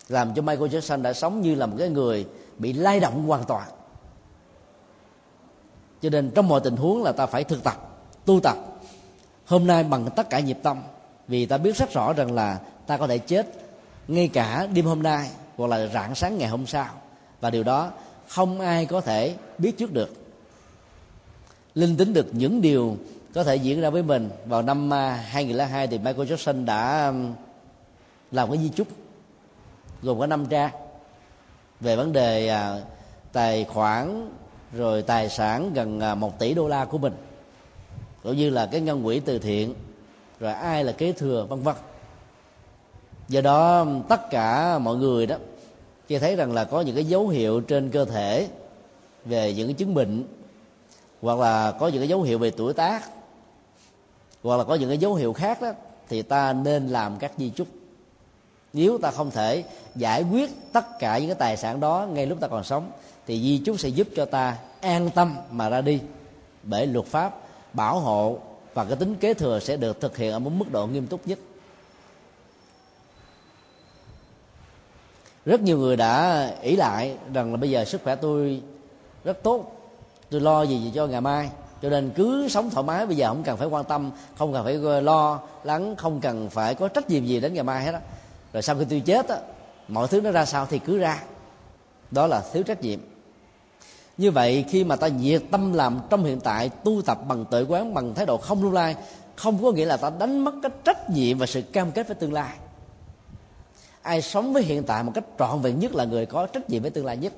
làm cho Michael Jackson đã sống như là một cái người bị lay động hoàn toàn. Cho nên trong mọi tình huống là ta phải thực tập, tu tập. Hôm nay bằng tất cả nhịp tâm, vì ta biết rất rõ rằng là ta có thể chết ngay cả đêm hôm nay hoặc là rạng sáng ngày hôm sau và điều đó không ai có thể biết trước được. Linh tính được những điều có thể diễn ra với mình. Vào năm à, 2002 thì Michael Jackson đã làm cái di chúc gồm có năm trang về vấn đề à, tài khoản rồi tài sản gần à, một tỷ đô la của mình cũng như là cái ngân quỹ từ thiện rồi ai là kế thừa vân vân. Do đó tất cả mọi người đó khi thấy rằng là có những cái dấu hiệu trên cơ thể về những cái chứng bệnh, hoặc là có những cái dấu hiệu về tuổi tác, hoặc là có những cái dấu hiệu khác đó, thì ta nên làm các di chúc. Nếu ta không thể giải quyết tất cả những cái tài sản đó ngay lúc ta còn sống, thì di chúc sẽ giúp cho ta an tâm mà ra đi. Bởi luật pháp, bảo hộ và cái tính kế thừa sẽ được thực hiện ở một mức độ nghiêm túc nhất. Rất nhiều người đã ý lại rằng là bây giờ sức khỏe tôi rất tốt. Tôi lo gì, gì cho ngày mai. Cho nên cứ sống thoải mái bây giờ không cần phải quan tâm không cần phải lo lắng không cần phải có trách nhiệm gì đến ngày mai hết á. Rồi sau khi tôi chết á mọi thứ nó ra sao thì cứ ra. Đó là thiếu trách nhiệm. Như vậy khi mà ta nhiệt tâm làm trong hiện tại tu tập bằng tự quán bằng thái độ không lưu lai không có nghĩa là ta đánh mất cái trách nhiệm và sự cam kết với tương lai ai sống với hiện tại một cách trọn vẹn nhất là người có trách nhiệm với tương lai nhất.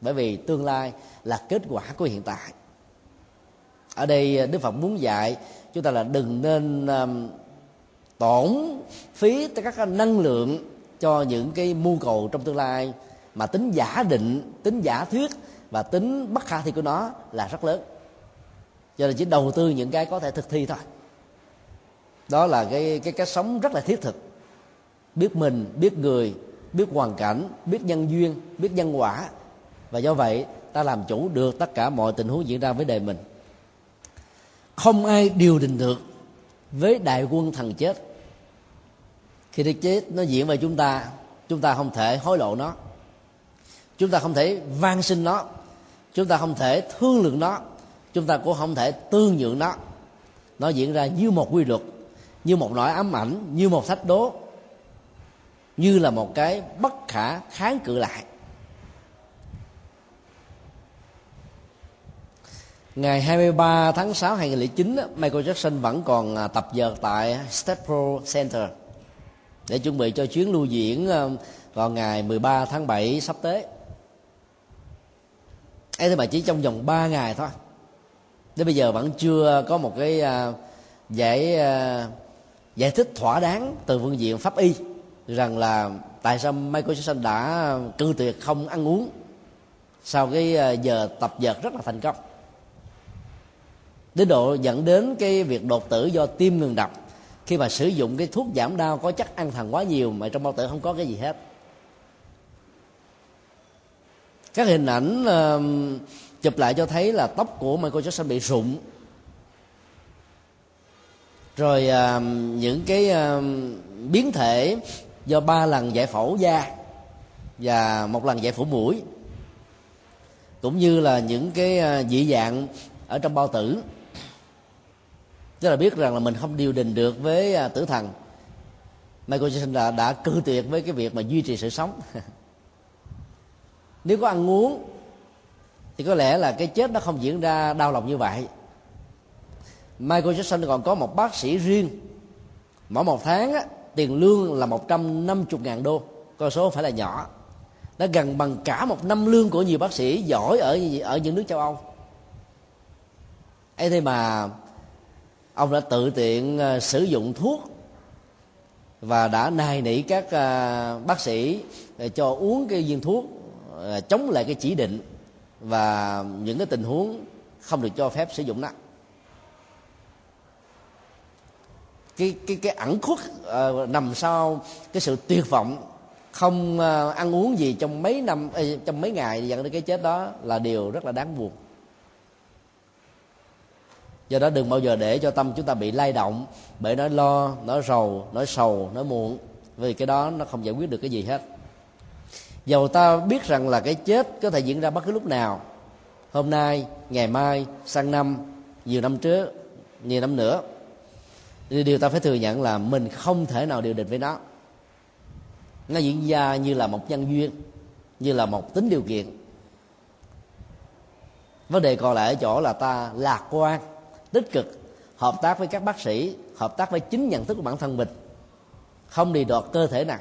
Bởi vì tương lai là kết quả của hiện tại. Ở đây ờ, đức phật muốn dạy chúng ta là đừng nên um, tổn phí các năng lượng cho những cái mưu cầu trong tương lai mà tính giả định tính giả thuyết và tính bất khả thi của nó là rất lớn. Cho nên chỉ đầu tư những cái có thể thực thi thôi. Đó là cái cái cách sống rất là thiết thực biết mình, biết người, biết hoàn cảnh, biết nhân duyên, biết nhân quả. Và do vậy, ta làm chủ được tất cả mọi tình huống diễn ra với đời mình. Không ai điều định được với đại quân thần chết. Khi cái chết, nó diễn về chúng ta chúng ta không thể hối lộ nó. Chúng ta không thể van xin nó. Chúng ta không thể thương lượng nó. Chúng ta cũng không thể tương nhượng nó. Nó diễn ra như một quy luật, như một nỗi ám ảnh, như một thách đố như là một cái bất khả kháng cự lại Ngày 23 tháng 6 2009 Michael Jackson vẫn còn à, tập dượt tại Staples Center để chuẩn bị cho chuyến lưu diễn à, vào ngày 13 tháng 7 sắp tới. ấy thế mà chỉ trong vòng 3 ngày thôi. Đến bây giờ vẫn chưa có một cái à, giải giải thích thỏa đáng từ phương diện pháp y rằng là tại sao Michael Jackson đã cư tuyệt không ăn uống sau cái ờ, giờ tập dượt rất là thành công? Đến độ dẫn đến cái việc đột tử do tim ngừng đập. Khi mà sử dụng cái thuốc giảm đau có chất ăn thần quá nhiều mà trong bao tử không có cái gì hết. Các hình ảnh uh, chụp lại cho thấy là tóc của Michael Jackson bị rụng. Rồi uh, những cái uh, biến thể do ba lần giải phẫu da và một lần giải phẫu mũi cũng như là những cái ờ, dị dạng ở trong bao tử. Tức là biết rằng là mình không điều đình được với ờ, tử thần. Michael Jackson đã đã cư tuyệt với cái việc mà duy trì sự sống. Nếu có ăn uống thì có lẽ là cái chết nó không diễn ra đau lòng như vậy. Michael Jackson còn có một bác sĩ riêng. Mỗi một tháng á, tiền lương là 150 ngàn đô. Con số không phải là nhỏ. Nó gần bằng cả một năm lương của nhiều bác sĩ giỏi ở ở những nước châu Âu. Ấy thế mà ông đã tự tiện ờ, sử dụng thuốc và đã nài nỉ các ờ, bác sĩ cho uống cái viên thuốc ờ, chống lại cái chỉ định và những cái tình huống không được cho phép sử dụng nó. Cái cái cái ẩn khuất uh, nằm sau cái sự tuyệt vọng không uh, ăn uống gì trong mấy năm uh, trong mấy ngày dẫn đến cái chết đó là điều rất là đáng buồn. Do đó đừng bao giờ để cho tâm chúng ta bị lay động bởi nói lo nói rầu nói sầu nói muộn vì cái đó nó không giải quyết được cái gì hết. Dầu ta biết rằng là cái chết có thể diễn ra bất cứ lúc nào hôm nay ngày mai sang năm nhiều năm trước nhiều năm nữa thì điều ta phải thừa nhận là mình không thể nào điều định với nó. Nó diễn ra như là một nhân duyên, như là một tính điều kiện. Vấn đề còn lại ở chỗ là ta lạc quan, tích cực, hợp tác với các bác sĩ, hợp tác với chính nhận thức của bản thân mình. Không đi đọt cơ thể này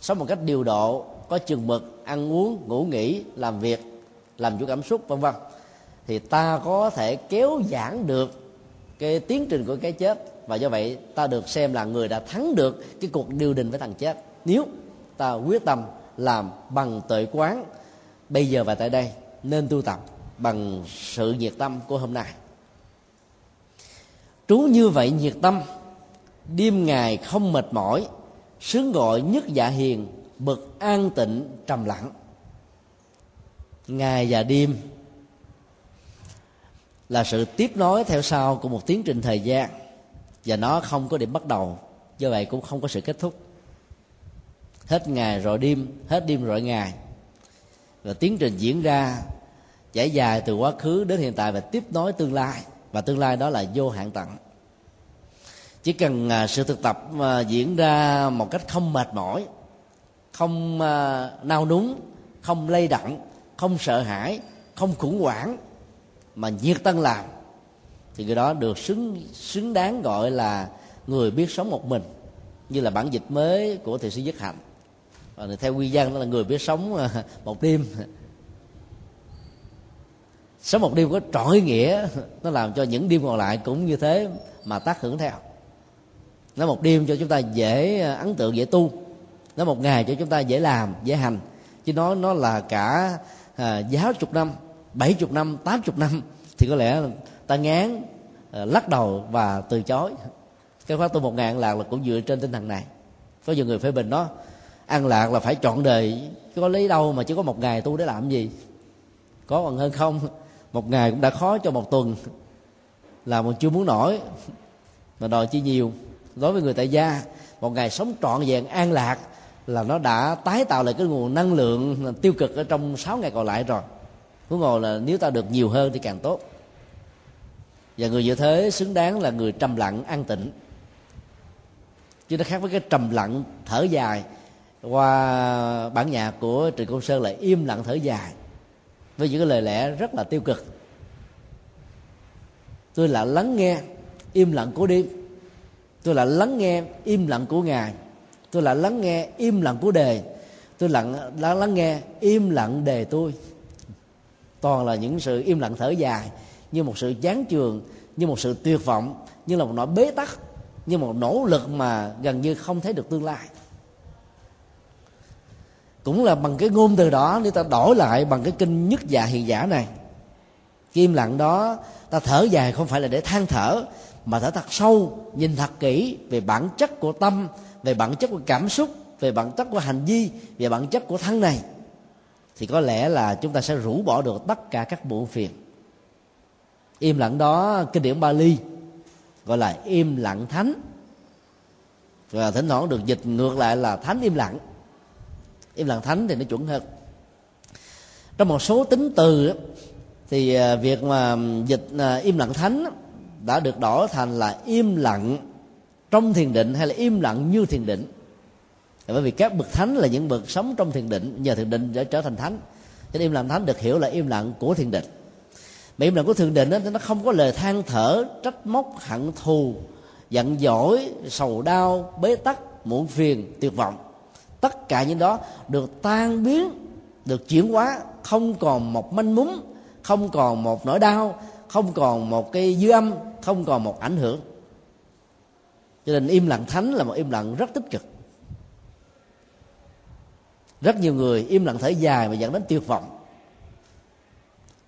sống một cách điều độ, có chừng mực, ăn uống, ngủ nghỉ, làm việc, làm chủ cảm xúc, vân vân. Thì ta có thể kéo giãn được cái tiến trình của cái chết và do vậy, ta được xem là người đã thắng được cái cuộc điều đình với thằng chết. Nếu ta quyết tâm làm bằng tuệ quán, bây giờ và tại đây nên tu tập bằng sự nhiệt tâm của hôm nay. Trú như vậy nhiệt tâm, đêm ngày không mệt mỏi, sướng gọi nhất dạ hiền bực an tịnh, trầm lặng. Ngày và đêm là sự tiếp nối theo sau của một tiến trình thời gian và nó không có điểm bắt đầu. Do vậy cũng không có sự kết thúc. Hết ngày rồi đêm, hết đêm rồi ngày. Và tiến trình diễn ra trải dài từ quá khứ đến hiện tại và tiếp nối tương lai. Và tương lai đó là vô hạn tận. Chỉ cần à, sự thực tập à, diễn ra một cách không mệt mỏi, không à, nao núng, không lây đặng không sợ hãi, không khủng hoảng mà nhiệt tân làm thì người đó được xứng xứng đáng gọi là người biết sống một mình như là bản dịch mới của Thầy sĩ nhất hạnh và theo quy dân đó là người biết sống à, một đêm. Sống một đêm có trọn nghĩa nó làm cho những đêm còn lại cũng như thế mà tác hưởng theo. Nó một đêm cho chúng ta dễ à, ấn tượng dễ tu. Nó một ngày cho chúng ta dễ làm dễ hành. Chứ nó nó là cả à, giáo chục năm bảy chục năm tám chục năm thì có lẽ ta ngán ờ, lắc đầu và từ chối. Cái khóa tu một ngàn lạc là cũng dựa trên tinh thần này. Có nhiều người phê bình nó ăn lạc là phải chọn đời. Có lấy đâu mà chỉ có một ngày tu để làm gì? Có còn hơn không? Một ngày cũng đã khó cho một tuần. Là một chưa muốn nổi. Mà đòi chi nhiều. Đối với người tại gia, một ngày sống trọn vẹn an lạc là nó đã tái tạo lại cái nguồn năng lượng tiêu cực ở trong 6 ngày còn lại rồi. Huống hồ là nếu ta được nhiều hơn thì càng tốt và người như thế xứng đáng là người trầm lặng an tịnh. Chứ nó khác với cái trầm lặng thở dài. Qua bản nhạc của trịnh công sơn là im lặng thở dài với những cái lời lẽ rất là tiêu cực. Tôi là lắng nghe im lặng của đêm. Tôi là lắng nghe im lặng của ngài tôi là lắng nghe im lặng của đề. Tôi lặng lắng, lắng nghe im lặng đề tôi. Toàn là những sự im lặng thở dài như một sự chán trường, như một sự tuyệt vọng, như là một nỗi bế tắc, như một nỗ lực mà gần như không thấy được tương lai. Cũng là bằng cái ngôn từ đó, nếu ta đổi lại bằng cái kinh nhất dạ hiện giả này kim lặng đó, ta thở dài không phải là để than thở, mà thở thật sâu, nhìn thật kỹ về bản chất của tâm, về bản chất của cảm xúc, về bản chất của hành vi, về bản chất của thân này, thì có lẽ là chúng ta sẽ rũ bỏ được tất cả các bộ phiền im lặng đó kinh điển Bali, gọi là im lặng thánh. Và thỉnh thoảng được dịch ngược lại là thánh im lặng. Im lặng thánh thì nó chuẩn hơn. Trong một số tính từ thì à, việc mà dịch à, im lặng thánh đã được đổi thành là im lặng trong thiền định hay là im lặng như thiền định. Bởi vì các bậc thánh là những bậc sống trong thiền định, nhờ thiền định để trở thành thánh. Cho nên im lặng thánh được hiểu là im lặng của thiền định miệng im lặng của thượng định đó, nó không có lời than thở trách móc hận thù giận dỗi sầu đau bế tắc muộn phiền tuyệt vọng. Tất cả những đó được tan biến được chuyển hóa không còn một manh mún không còn một nỗi đau không còn một cái dư âm không còn một ảnh hưởng. Cho nên im lặng thánh là một im lặng rất tích cực. Rất nhiều người im lặng thở dài mà dẫn đến tuyệt vọng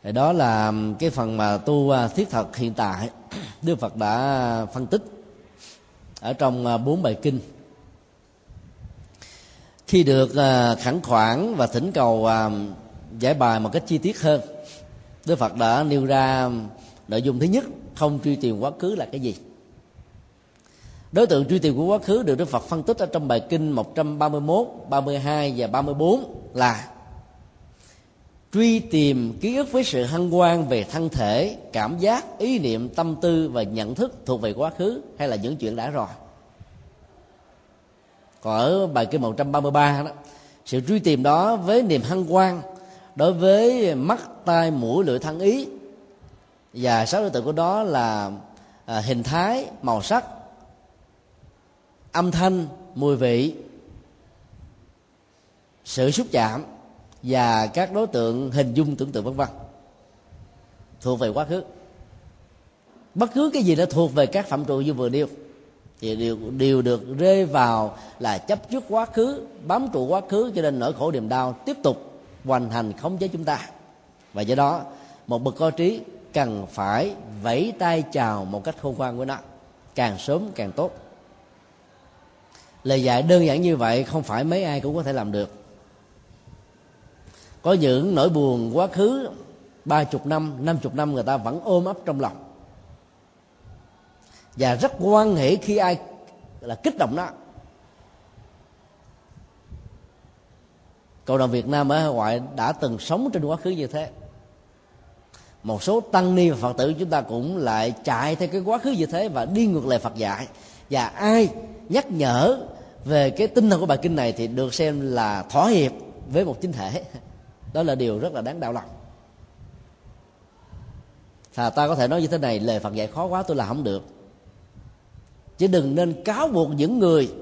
đó là cái phần mà tu à, thiết thật hiện tại. Đức phật đã phân tích ở trong à, bốn bài kinh. Khi được à, khẳng khoản và thỉnh cầu giải bài một cách chi tiết hơn đức phật đã nêu ra nội dung thứ nhất không truy tìm quá khứ là cái gì. Đối tượng truy tìm của quá khứ được Đức Phật phân tích ở trong bài kinh 131, 32 và 34 là truy tìm ký ức với sự hân quan về thân thể, cảm giác, ý niệm, tâm tư và nhận thức thuộc về quá khứ hay là những chuyện đã rồi. Còn ở bài kinh 133 đó, sự truy tìm đó với niềm hân quan đối với mắt, tai, mũi, lưỡi, thân ý và sáu đối tượng của đó là à, hình thái, màu sắc, âm thanh mùi vị sự xúc chạm và các đối tượng hình dung tưởng tượng vân vân. Thuộc về quá khứ. Bất cứ cái gì đã thuộc về các phạm trụ như vừa nêu, thì đều đều được rơi vào là chấp trước quá khứ, bám trụ quá khứ cho nên nỗi khổ niềm đau tiếp tục hoành hành khống chế chúng ta. Và do đó, một bậc có trí cần phải vẫy tay chào một cách khôn ngoan với nó, càng sớm càng tốt. Lời dạy đơn giản như vậy không phải mấy ai cũng có thể làm được có những nỗi buồn, quá khứ, ba chục năm năm chục năm người ta vẫn ôm ấp trong lòng. Và rất quan hệ khi ai là kích động nó cộng đồng Việt Nam ở hải ngoại đã từng sống trên quá khứ như thế. Một số tăng ni và phật tử chúng ta cũng lại chạy theo cái quá khứ như thế và đi ngược lại Phật dạy. Và ai nhắc nhở về cái tinh thần của bài kinh này thì được xem là thỏa hiệp với một chính thể. đó là điều rất là đáng đau lòng. Thà ta có thể nói như thế này, lời phật dạy khó quá, tôi làm không được. Chứ đừng nên cáo buộc những người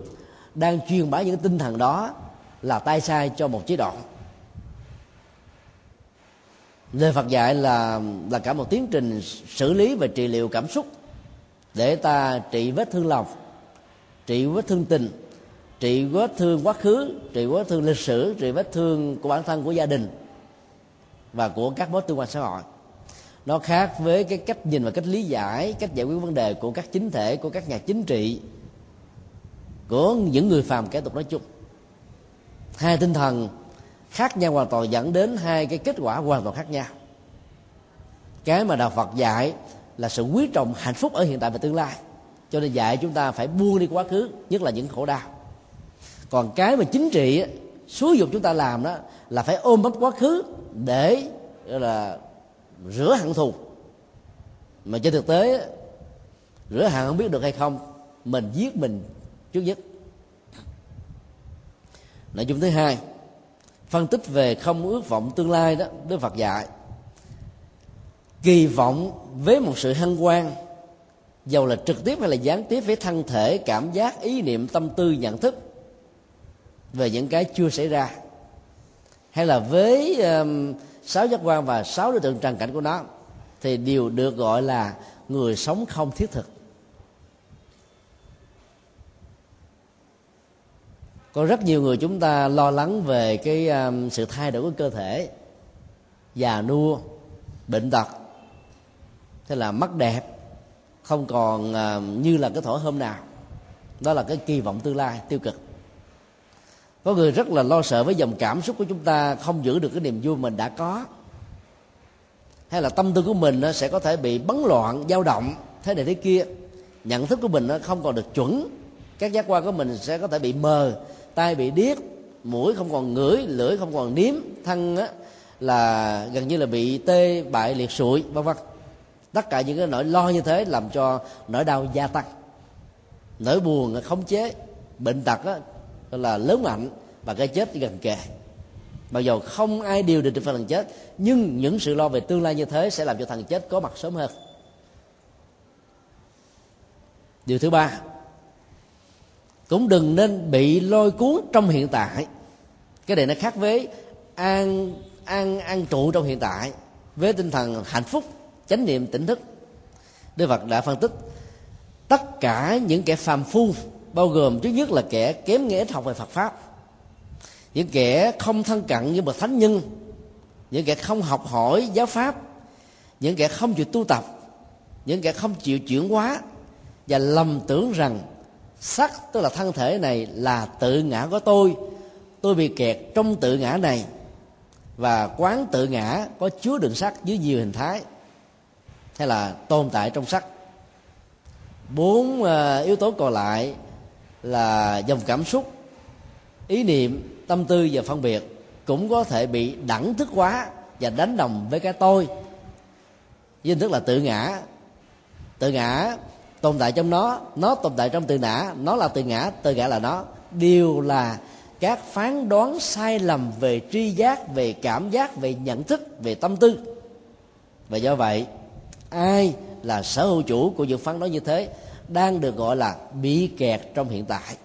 đang truyền bá những tinh thần đó là tay sai cho một chế độ. Lời phật dạy là là cả một tiến trình xử lý và trị liệu cảm xúc để ta trị vết thương lòng, trị vết thương tình trị vết thương quá khứ, trị vết thương lịch sử, trị vết thương của bản thân của gia đình và của các mối tương quan xã hội. Nó khác với cái cách nhìn và cách lý giải, cách giải quyết vấn đề của các chính thể, của các nhà chính trị, của những người phàm kẻ tục nói chung. Hai tinh thần khác nhau hoàn toàn dẫn đến hai cái kết quả hoàn toàn khác nhau. Cái mà đạo phật dạy là sự quý trọng hạnh phúc ở hiện tại và tương lai. Cho nên dạy chúng ta phải buông đi quá khứ, nhất là những khổ đau còn cái mà chính trị xúi dục chúng ta làm đó, là phải ôm bắp quá khứ để là, rửa hận thù. Mà trên thực tế rửa hận không biết được hay không, mình giết mình trước nhất. Nội dung thứ hai, phân tích về không ước vọng tương lai đó, đức phật dạy, kỳ vọng với một sự hân hoan, dầu là trực tiếp hay là gián tiếp với thân thể, cảm giác, ý niệm, tâm tư, nhận thức về những cái chưa xảy ra hay là với um, sáu giác quan và sáu đối tượng trần cảnh của nó thì đều được gọi là người sống không thiết thực. Có rất nhiều người chúng ta lo lắng về cái um, sự thay đổi của cơ thể già nua bệnh tật thế là mắt đẹp không còn uh, như là cái thổi hôm nào. Đó là cái kỳ vọng tương lai tiêu cực có người rất là lo sợ với dòng cảm xúc của chúng ta không giữ được cái niềm vui mình đã có. Hay là tâm tư của mình nó sẽ có thể bị bấn loạn dao động thế này thế kia. Nhận thức của mình nó không còn được chuẩn. Các giác quan của mình sẽ có thể bị mờ tai bị điếc mũi không còn ngửi lưỡi không còn nếm thân á, là gần như là bị tê bại liệt sụi vân vân. Tất cả những cái nỗi lo như thế làm cho nỗi đau gia tăng. Nỗi buồn khống chế bệnh tật đó, là lớn mạnh và cái chết gần kề. Mặc dù không ai điều định được phần chết nhưng những sự lo về tương lai như thế sẽ làm cho thằng chết có mặt sớm hơn. Điều thứ ba cũng đừng nên bị lôi cuốn trong hiện tại. Cái này nó khác với an an an trụ trong hiện tại với tinh thần hạnh phúc chánh niệm tỉnh thức. Đức phật đã phân tích tất cả những kẻ phàm phu bao gồm trước nhất là kẻ kém nghĩa học về phật pháp. Những kẻ không thân cận với bậc thánh nhân, những kẻ không học hỏi giáo pháp, những kẻ không chịu tu tập, những kẻ không chịu chuyển hóa, và lầm tưởng rằng sắc tức là thân thể này là tự ngã của tôi tôi bị kẹt trong tự ngã này, và quán tự ngã có chứa đựng sắc dưới nhiều hình thái, hay là tồn tại trong sắc bốn ờ, yếu tố còn lại là dòng cảm xúc, ý niệm, tâm tư và phân biệt cũng có thể bị đẳng thức hóa và đánh đồng với cái tôi. Với hình thức là tự ngã. Tự ngã tồn tại trong nó nó tồn tại trong tự ngã, nó là tự ngã tự ngã là nó. Đều là các phán đoán sai lầm về tri giác, về cảm giác, về nhận thức, về tâm tư. Và do vậy, ai là sở hữu chủ của những phán đoán như thế đang được gọi là bị kẹt trong hiện tại.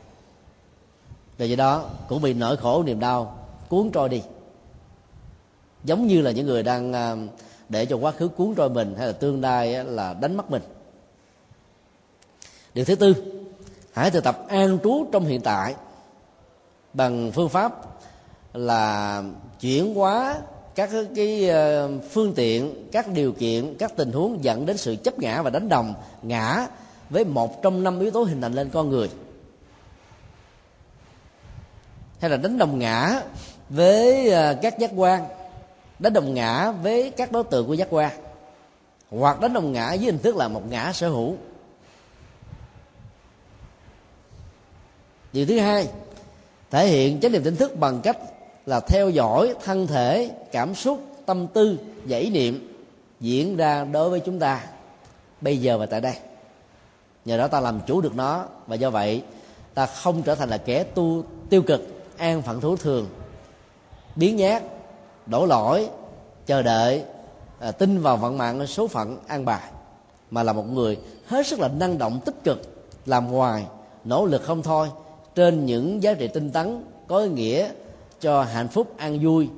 Và do đó, cũng bị nỗi khổ, niềm đau cuốn trôi đi. Giống như là những người đang à, để cho quá khứ cuốn trôi mình hay là tương lai là đánh mất mình. Điều thứ tư, hãy thực tập an trú trong hiện tại bằng phương pháp là chuyển hóa các cái ờ, phương tiện, các điều kiện, các tình huống dẫn đến sự chấp ngã và đánh đồng, ngã với một trong năm yếu tố hình thành lên con người. Hay là đánh đồng ngã với ờ, các giác quan, đánh đồng ngã với các đối tượng của giác quan, hoặc đánh đồng ngã với hình thức là một ngã sở hữu. Điều thứ hai, thể hiện chánh niệm tỉnh thức bằng cách là theo dõi thân thể, cảm xúc, tâm tư, dãy niệm diễn ra đối với chúng ta bây giờ và tại đây nhờ đó ta làm chủ được nó. Và do vậy ta không trở thành là kẻ tu tiêu cực an phận thú thường. Biến nhát đổ lỗi chờ đợi à, tin vào vận mạng số phận an bài. Mà là một người hết sức là năng động tích cực làm ngoài nỗ lực không thôi trên những giá trị tinh tấn có ý nghĩa cho hạnh phúc an vui.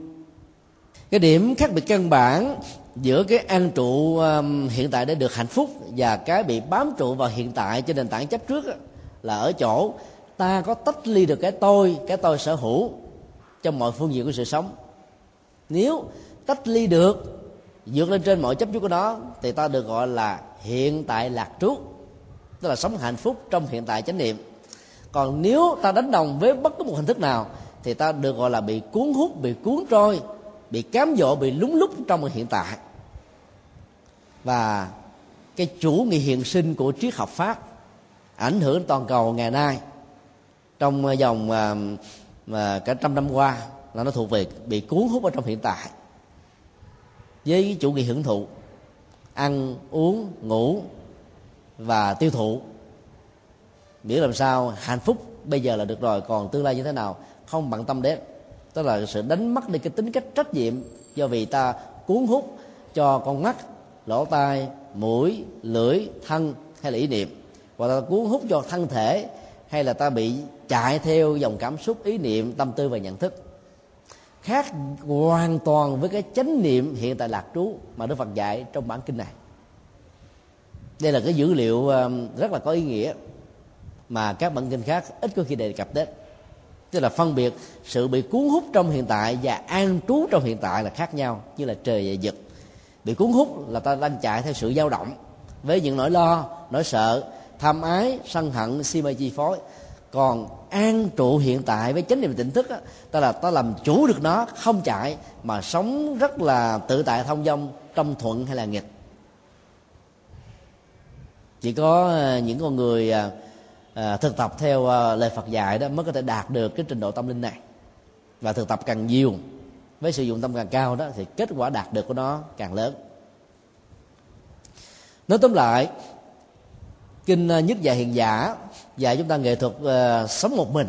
Cái điểm khác biệt căn bản giữa cái an trụ um, hiện tại để được hạnh phúc và cái bị bám trụ vào hiện tại trên nền tảng chấp trước là ở chỗ ta có tách ly được cái tôi cái tôi sở hữu trong mọi phương diện của sự sống. Nếu tách ly được vượt lên trên mọi chấp trước của nó thì ta được gọi là hiện tại lạc trú tức là sống hạnh phúc trong hiện tại chánh niệm. Còn nếu ta đánh đồng với bất cứ một hình thức nào thì ta được gọi là bị cuốn hút bị cuốn trôi bị cám dỗ bị lúng lúc trong hiện tại. Và cái chủ nghĩa hiện sinh của triết học pháp ảnh hưởng toàn cầu ngày nay. Trong ờ, vòng mà, ờ, mà cả trăm năm qua là nó thuộc về bị cuốn hút ở trong hiện tại. Với cái chủ nghĩa hưởng thụ ăn uống ngủ và tiêu thụ. Miễn làm sao hạnh phúc bây giờ là được rồi còn tương lai như thế nào không bận tâm đến tức là sự đánh mất đi cái tính cách trách nhiệm do vì ta cuốn hút cho con mắt lỗ tai, mũi, lưỡi, thân hay là ý niệm. Hoặc là cuốn hút cho thân thể hay là ta bị chạy theo dòng cảm xúc, ý niệm, tâm tư và nhận thức. Khác hoàn toàn với cái chánh niệm hiện tại lạc trú mà đức phật dạy trong bản kinh này. Đây là cái dữ liệu um, rất là có ý nghĩa mà các bản kinh khác ít có khi đề cập đến tức là phân biệt sự bị cuốn hút trong hiện tại và an trú trong hiện tại là khác nhau như là trời và giật bị cuốn hút là ta đang chạy theo sự dao động với những nỗi lo nỗi sợ tham ái sân hận si mê chi phối. Còn an trụ hiện tại với chánh niệm tỉnh thức á, ta là ta làm chủ được nó không chạy mà sống rất là tự tại thông dong trong thuận hay là nghịch. Chỉ có ờ, những con người ờ, à, thực tập theo à, lời Phật dạy đó mới có thể đạt được cái trình độ tâm linh này. Và thực tập càng nhiều với sử dụng tâm càng cao đó thì kết quả đạt được của nó càng lớn. Nói tóm lại kinh ờ, nhất dạy hiện giả dạy chúng ta nghệ thuật uh, sống một mình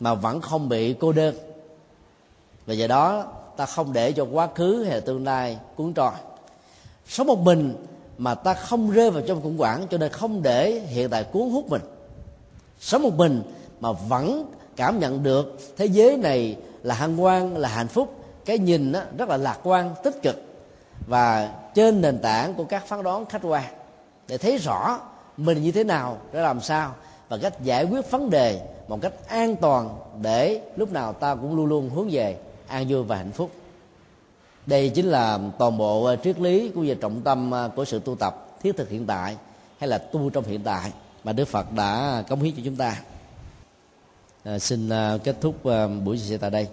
mà vẫn không bị cô đơn. Và do đó ta không để cho quá khứ hay là tương lai cuốn trôi. Sống một mình mà ta không rơi vào trong khủng hoảng cho nên không để hiện tại cuốn hút mình sống một mình mà vẫn cảm nhận được thế giới này là hân hoan, là hạnh phúc. Cái nhìn đó rất là lạc quan, tích cực. Và trên nền tảng của các phán đoán khách quan, để thấy rõ mình như thế nào, để làm sao, và cách giải quyết vấn đề một cách an toàn, để lúc nào ta cũng luôn luôn hướng về an vui và hạnh phúc. Đây chính là toàn bộ ờ, triết lý của về trọng tâm ờ, của sự tu tập thiết thực hiện tại, hay là tu trong hiện tại mà Đức Phật đã cống hiến cho chúng ta. À, xin à, kết thúc à, buổi chia sẻ tại đây.